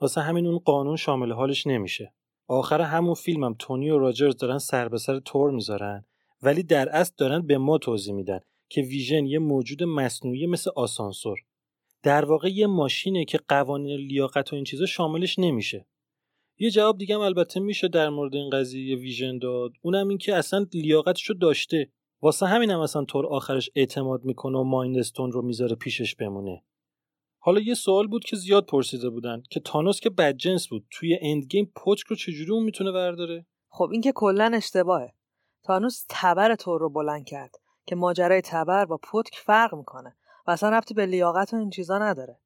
واسه همین اون قانون شامل حالش نمیشه. آخر همون فیلم هم تونی و راجرز دارن سر به سر تور می‌ذارن. ولی در اصل دارن به ما توضیح میدن که ویژن یه موجود مصنوعی مثل آسانسور. در واقع یه ماشینه که قوانین لیاقت و این چیزا شاملش نمیشه. یه جواب دیگه هم البته میشه در مورد این قضیه ویژن داد. اونم این که اصلا لیاقتشو داشته. واسه همین هم اصلا طور آخرش اعتماد می‌کنه و مایندستون رو می‌ذاره پیشش بمونه. حالا یه سوال بود که زیاد پرسیده بودن که تانوس که بدجنس بود توی اند گیم پوچک رو چجوری اون می‌تونه برداره؟ خب این که کلا اشتباهه. تانوس تبر تور رو بلند کرد که ماجرای تبر با پتک فرق می‌کنه و اصلا ربطی به لیاقت و این چیزا نداره.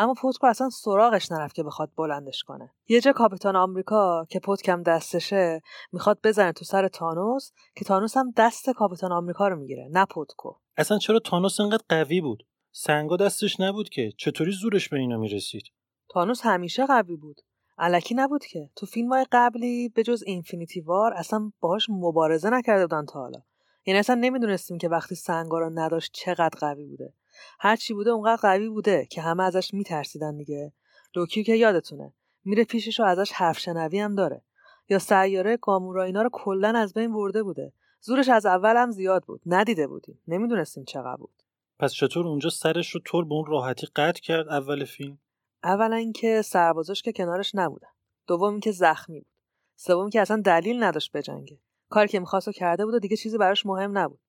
اما پتکو اصلا سراغش نرفت که بخواد بلندش کنه. یه جا کاپیتان آمریکا که پتکم دستشه می‌خواد بزنه تو سر تانوس که تانوس هم دست کاپیتان آمریکا رو می‌گیره نه پتکو اصلا چرا تانوس انقدر قوی بود؟ سنگا دستش نبود که. چطوری زورش به اینا می‌رسید؟ تانوس همیشه قوی بود. علکی نبود که. تو فیلم های قبلی به جز اینفینیتی وار اصلا باهاش مبارزه نکرده بودن تا حالا. یعنی اصلا نمی‌دونستیم که وقتی سنگا رو نداشت چقدر قوی بوده. هر چی بوده اونقدر قوی بوده که همه ازش میترسیدن دیگه. لوکی که یادتونه میره پیشش و ازش حرف شنوی هم داره. یا سیاره گامورا اینا رو کلا از بین برده بوده. زورش از اول هم زیاد بود. ندیده بودیم. نمی‌دونستیم چقدر بود. پس چطور اونجا سرش رو طور به اون راحتی قطع کرد اول فیلم؟ اولا اینکه سربازاش که کنارش نبودن. دوم اینکه زخمی بود. سوم که اصلا دلیل نداشت بجنگه. کاری که می‌خواست کرده بود و دیگه چیزی براش مهم نبود.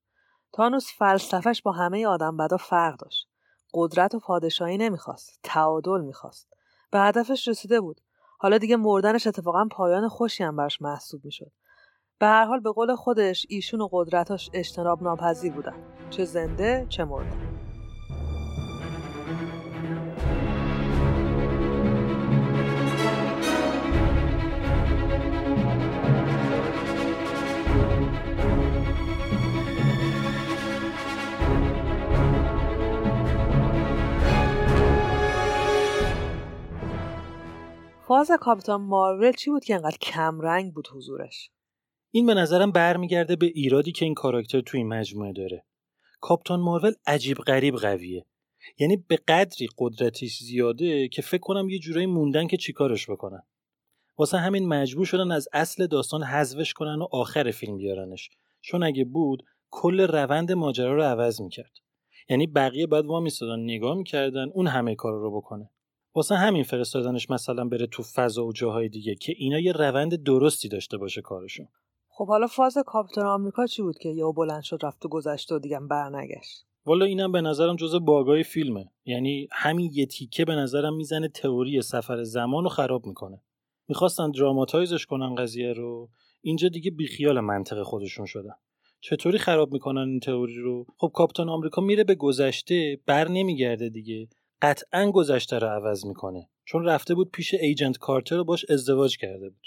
تانوس فلسفش با همه آدم بدا فرق داشت. قدرت و پادشاهی نمی‌خواست. تعادل می‌خواست. به هدفش رسیده بود. حالا دیگه مردنش اتفاقا پایان خوشی هم براش محسوب می‌شد. به هر حال به قول خودش ایشون و قدرتاش اجتناب ناپذیر بودن. چه زنده چه مرده. فاز کاپیتان مارول چی بود که انقدر کم رنگ بود حضورش؟ این به نظرم برمیگرده به ایرادی که این کاراکتر تو این مجموعه داره. کاپتان مارول عجیب غریب قویه. یعنی به قدری قدرتش زیاده که فکر کنم یه جورایی موندن که چیکارش بکنن. واسه همین مجبور شدن از اصل داستان حذفش کنن و آخر فیلم بیارنش. چون اگه بود کل روند ماجرا رو عوض می‌کرد. یعنی بقیه بعد وا میستادن نگاه می‌کردن اون همه کار رو بکنه. واسه همین فرستادنش مثلا بره تو فضا و جاهای دیگه که اینا یه روند درستی داشته باشه کارشون. خب حالا فاز کاپیتان آمریکا چی بود که یهو بلند شد رفت و گذشت و دیگه برنگشت؟ والا اینم به نظرم جزء باگای فیلمه. یعنی همین یه تیکه به نظرم می‌زنه تئوری سفر زمان رو خراب می‌کنه. می‌خواستن دراماتایزش کنن قضیه رو. اینجا دیگه بیخیال منطق خودشون شدن. چطوری خراب می‌کنن این تئوری رو؟ خب کاپیتان آمریکا میره به گذشته بر نمیگرده دیگه. قطعا گذشته رو عوض می‌کنه چون رفته بود پیش agent کارتر رو باش ازدواج کرده بود.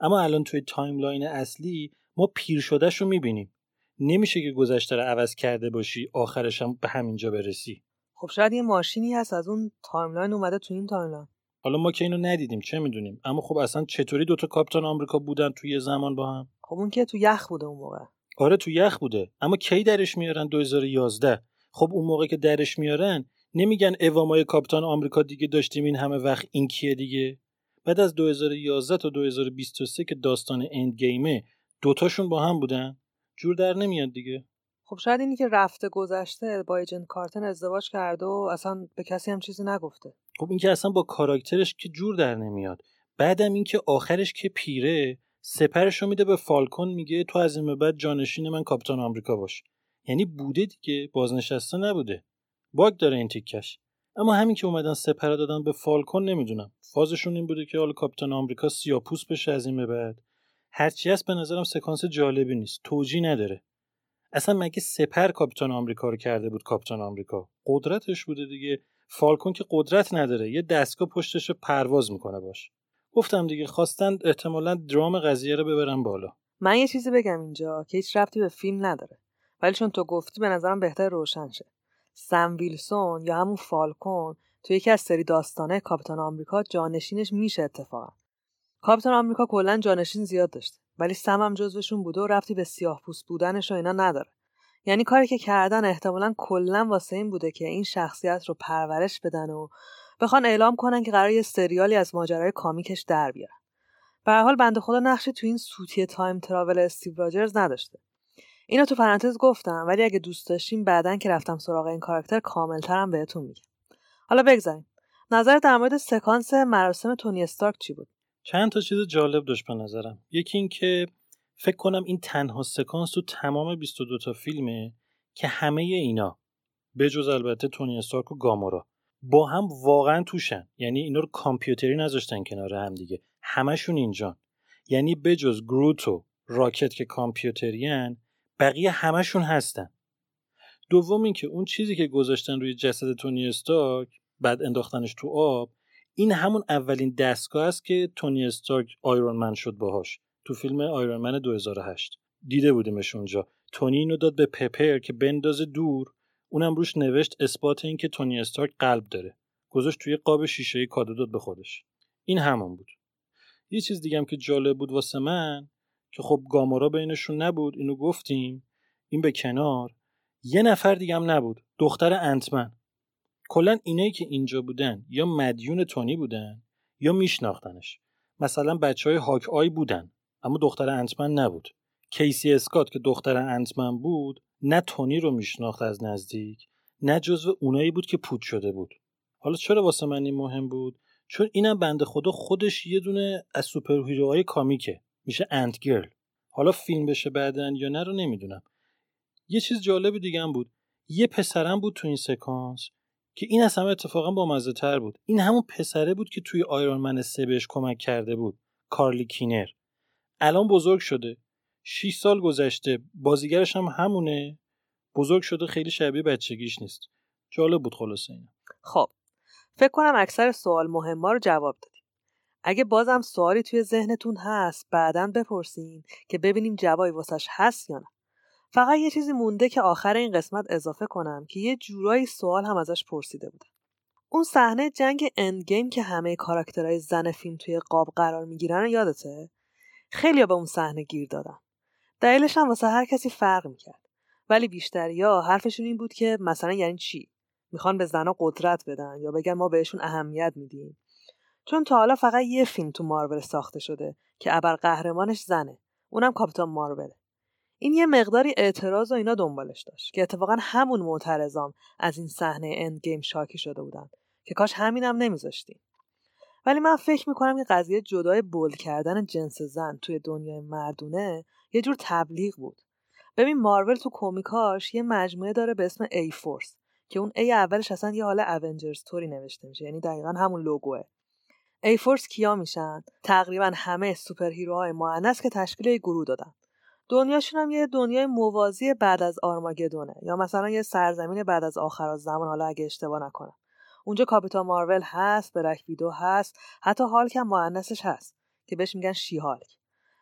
اما الان توی timeline اصلی ما پیر شدهش رو می‌بینیم. نمیشه که گذشته رو عوض کرده باشی آخرش هم به همینجا برسی. خب شاید یه ماشینی هست از اون timeline اومده تو این timeline. حالا ما که اینو ندیدیم چه می‌دونیم؟ اما خب اصلا چطوری دوتا کاپیتان آمریکا بودن توی زمان با هم؟ خب اون که تو یخ بوده اون موقع. آره تو یخ بوده. اما کی درش میارن 2011 خب اون موقع که درش میارن نمیگن اوا ما یه کاپیتان آمریکا دیگه داشتیم این همه وقت این کیه دیگه؟ بعد از 2011 تا 2023 که داستان Endgame ه دوتاشون با هم بودن. جور در نمیاد دیگه. خب شاید اینی که رفته گذشته با Agent Carter ازدواج کرده و اصلا به کسی هم چیزی نگفته. خب این که اصلا با کاراکترش که جور در نمیاد. بعدم اینکه آخرش که پیره سپرشو میده به فالکون میگه تو از این به بعد جانشین من کاپیتان آمریکا باش. یعنی بوده دیگه بازنشسته نبوده. باگ داره این تیکش. اما همین که اومدن سپر دادن به فالکون نمی‌دونم. فازشون این بوده که حالا کاپیتان آمریکا سیاپوس بشه از این به بعد. هرچی هست به نظرم سکانس جالبی نیست. توجیه نداره. اصلا مگه سپر کاپیتان آمریکا رو کرده بود کاپیتان آمریکا؟ قدرتش بوده دیگه. فالکون که قدرت نداره. یه دستگاه پشتش پرواز می‌کنه باش. گفتم دیگه خواستن احتمالا درام قضیه رو ببرن بالا. من یه چیزی بگم اینجا که هیچ ربطی به فیلم نداره. ولی چون تو گفتی به نظرم بهتر روشن شه. سم ویلسون یا همون فالکون تو یکی از سری داستانه کاپیتان آمریکا جانشینش میشه اتفاقا. کاپیتان آمریکا کلا جانشین زیاد داشته ولی سم هم جزوشون بوده و رفتی به سیاه پوست بودنش و اینا نداره. یعنی کاری که کردن احتمالا کلا واسه این بوده که این شخصیت رو پرورش بدن و بخوان اعلام کنن که قرار یه سریالی از ماجرای کامیکش در بیارن. به حال بنده خدا نقشی تو این سوتی time travel استیو راجرز نداشته. اینو تو پرانتز گفتم ولی اگه دوست داشتیم بعدا که رفتم سراغ این کاراکتر کاملترم بهتون میگم. حالا بگذاریم. نظر در مورد سکانس مراسم تونی استارک چی بود؟ چند تا چیز جالب داشت به نظرم. یکی این که فکر کنم این تنها سکانس تو تمام 22 تا فیلمه که همه اینا بجز البته تونی استارک و گامورا با هم واقعا توشن. یعنی اینا رو کامپیوتری نذاشتن کنار هم دیگه. همشون اینجان. یعنی بجز گروت و راکت که کامپیوتریان بقیه همشون هستن. دوم اینکه اون چیزی که گذاشتن روی جسد تونی استارک بعد انداختنش تو آب این همون اولین دستگاه است که تونی استارک آیرون من شد باهاش تو فیلم آیرون من 2008 دیده بودیمش اونجا. تونی اینو داد به پپر که بندازه دور. اونم روش نوشت اثبات این که تونی استارک قلب داره. گذاشت توی قاب شیشه کادو داد به خودش. این همون بود. یه چیز دیگه هم که جالب بود واسه من که خب گامورا بینشون نبود اینو گفتیم. این به کنار. یه نفر دیگه هم نبود دختر انتمن. کلا اینایی که اینجا بودن یا مدیون تونی بودن یا میشناختنش. مثلا بچه های هاک آی بودن اما دختر انتمن نبود. کیسی اسکات که دختر انتمن بود نه تونی رو میشناخت از نزدیک نه جزو اونایی بود که پود شده بود. حالا چرا واسه من این مهم بود؟ چون اینم بنده خدا خودش یه دونه از superhero های comic ه. میشه Ant Girl. حالا فیلم بشه بعدن یا نه رو نمی‌دونم. یه چیز جالب دیگه هم بود. یه پسرم بود تو این سکانس که این از همه اتفاقا با مزه تر بود. این همون پسره بود که توی Iron Man سه بهش کمک کرده بود هارلی کینر. الان بزرگ شده. 6 سال گذشته. بازیگرش هم همونه. بزرگ شده خیلی شبیه بچگیش نیست. جالب بود خلاصه این خب فکر کنم اکثر سوال مهما رو جواب دادیم اگه بازم سوالی توی ذهنتون هست بعدا بپرسین که ببینیم جوابی واسش هست یا نه. فقط یه چیزی مونده که آخر این قسمت اضافه کنم که یه جورایی سوال هم ازش پرسیده بودم. اون صحنه جنگ اندگیم که همه کاراکترهای زن فیلم توی قاب قرار می‌گیرن یادته؟ خیلی به اون صحنه گیر دادن. دلیلش هم واسه هر کسی فرق می‌کرد. ولی بیشتریا حرفشون این بود که مثلا یعنی چی؟ می‌خوان به زنا قدرت بدن یا بگن ما بهشون اهمیت میدیم؟ چون تا حالا فقط یه فیلم تو مارول ساخته شده که ابر قهرمانش زنه. اونم کاپیتان مارول. این یه مقداری اعتراض و اینا دنبالش داشت که اتفاقا همون معترضام از این صحنه اند گیم شاکی شده بودن که کاش همینم نمیذاشتیم. ولی من فکر می‌کنم یه قضیه جدای بول کردن جنس زن توی دنیای مردونه یه جور تبلیغ بود. ببین مارول تو comic اش یه مجموعه داره به اسم A-Force که اون A اولش اصلا یه حال Avengers طوری نوشته میشه. یعنی دقیقا همون لوگوه. A-Force کیا میشن؟ تقریبا همه superhero های مؤنث که تشکیل گروه دادن. دنیاشون هم یه دنیای موازی بعد از آرماگدونه یا مثلا یه سرزمین بعد از آخر زمان حالا اگه اشتباه نکنم. اونجا کاپیتان مارول هست Black Widow هست حتی هالک هم مؤنثش هست که بهش میگن شی هالک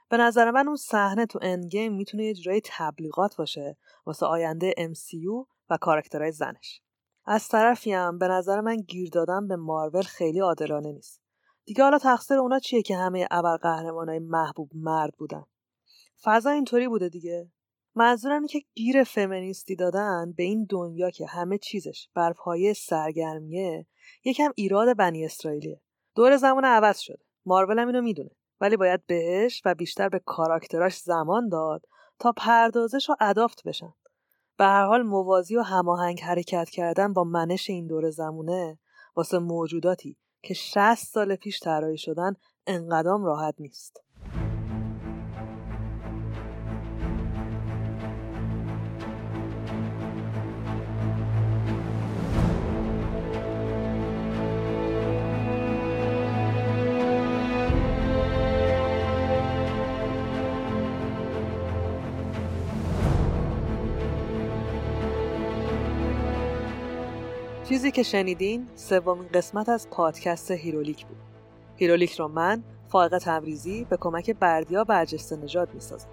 به نظر من اون صحنه تو اندگیم می‌تونه یه جورایی تبلیغات باشه واسه آینده MCU و کاراکترهای زنش. از طرفی هم به نظر من گیر دادن به مارول خیلی عادلانه نیست. دیگه حالا تقصیر اونا چیه که همه ابرقهرمانای محبوب مرد بودن؟ فضا اینطوری بوده دیگه. منظورم اینه که گیر فمینیستی دادن به این دنیا که همه چیزش بر پایه سرگرمیه یکم ایراد بنی اسرائیلیه. دور زمان عوض شده مارول هم اینو می‌دونه. ولی باید بهش و بیشتر به کاراکتراش زمان داد تا پردازش و ادافت بشن. به هر حال موازی و هماهنگ حرکت کردن با منش این دور زمونه واسه موجوداتی که 60 سال پیش طراحی شدن انقدام راحت نیست. چیزی که شنیدین سومین قسمت از پادکست هیرولیک بود. هیرولیک رو من فائق تبریزی به کمک بردیا برجسته نژاد می‌سازم.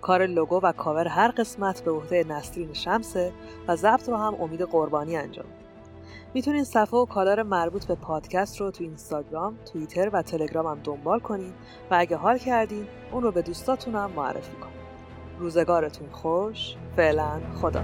کار لوگو و کاور هر قسمت به عهده نسرین شمسه و ضبط رو هم امید قربانی انجام می‌تونین صفحه و کانال مربوط به پادکست رو تو اینستاگرام، توییتر و تلگرام هم دنبال کنین و اگه حال کردین اون رو به دوستاتون هم معرفی کنین. روزگارتون خوش، فعلا خدا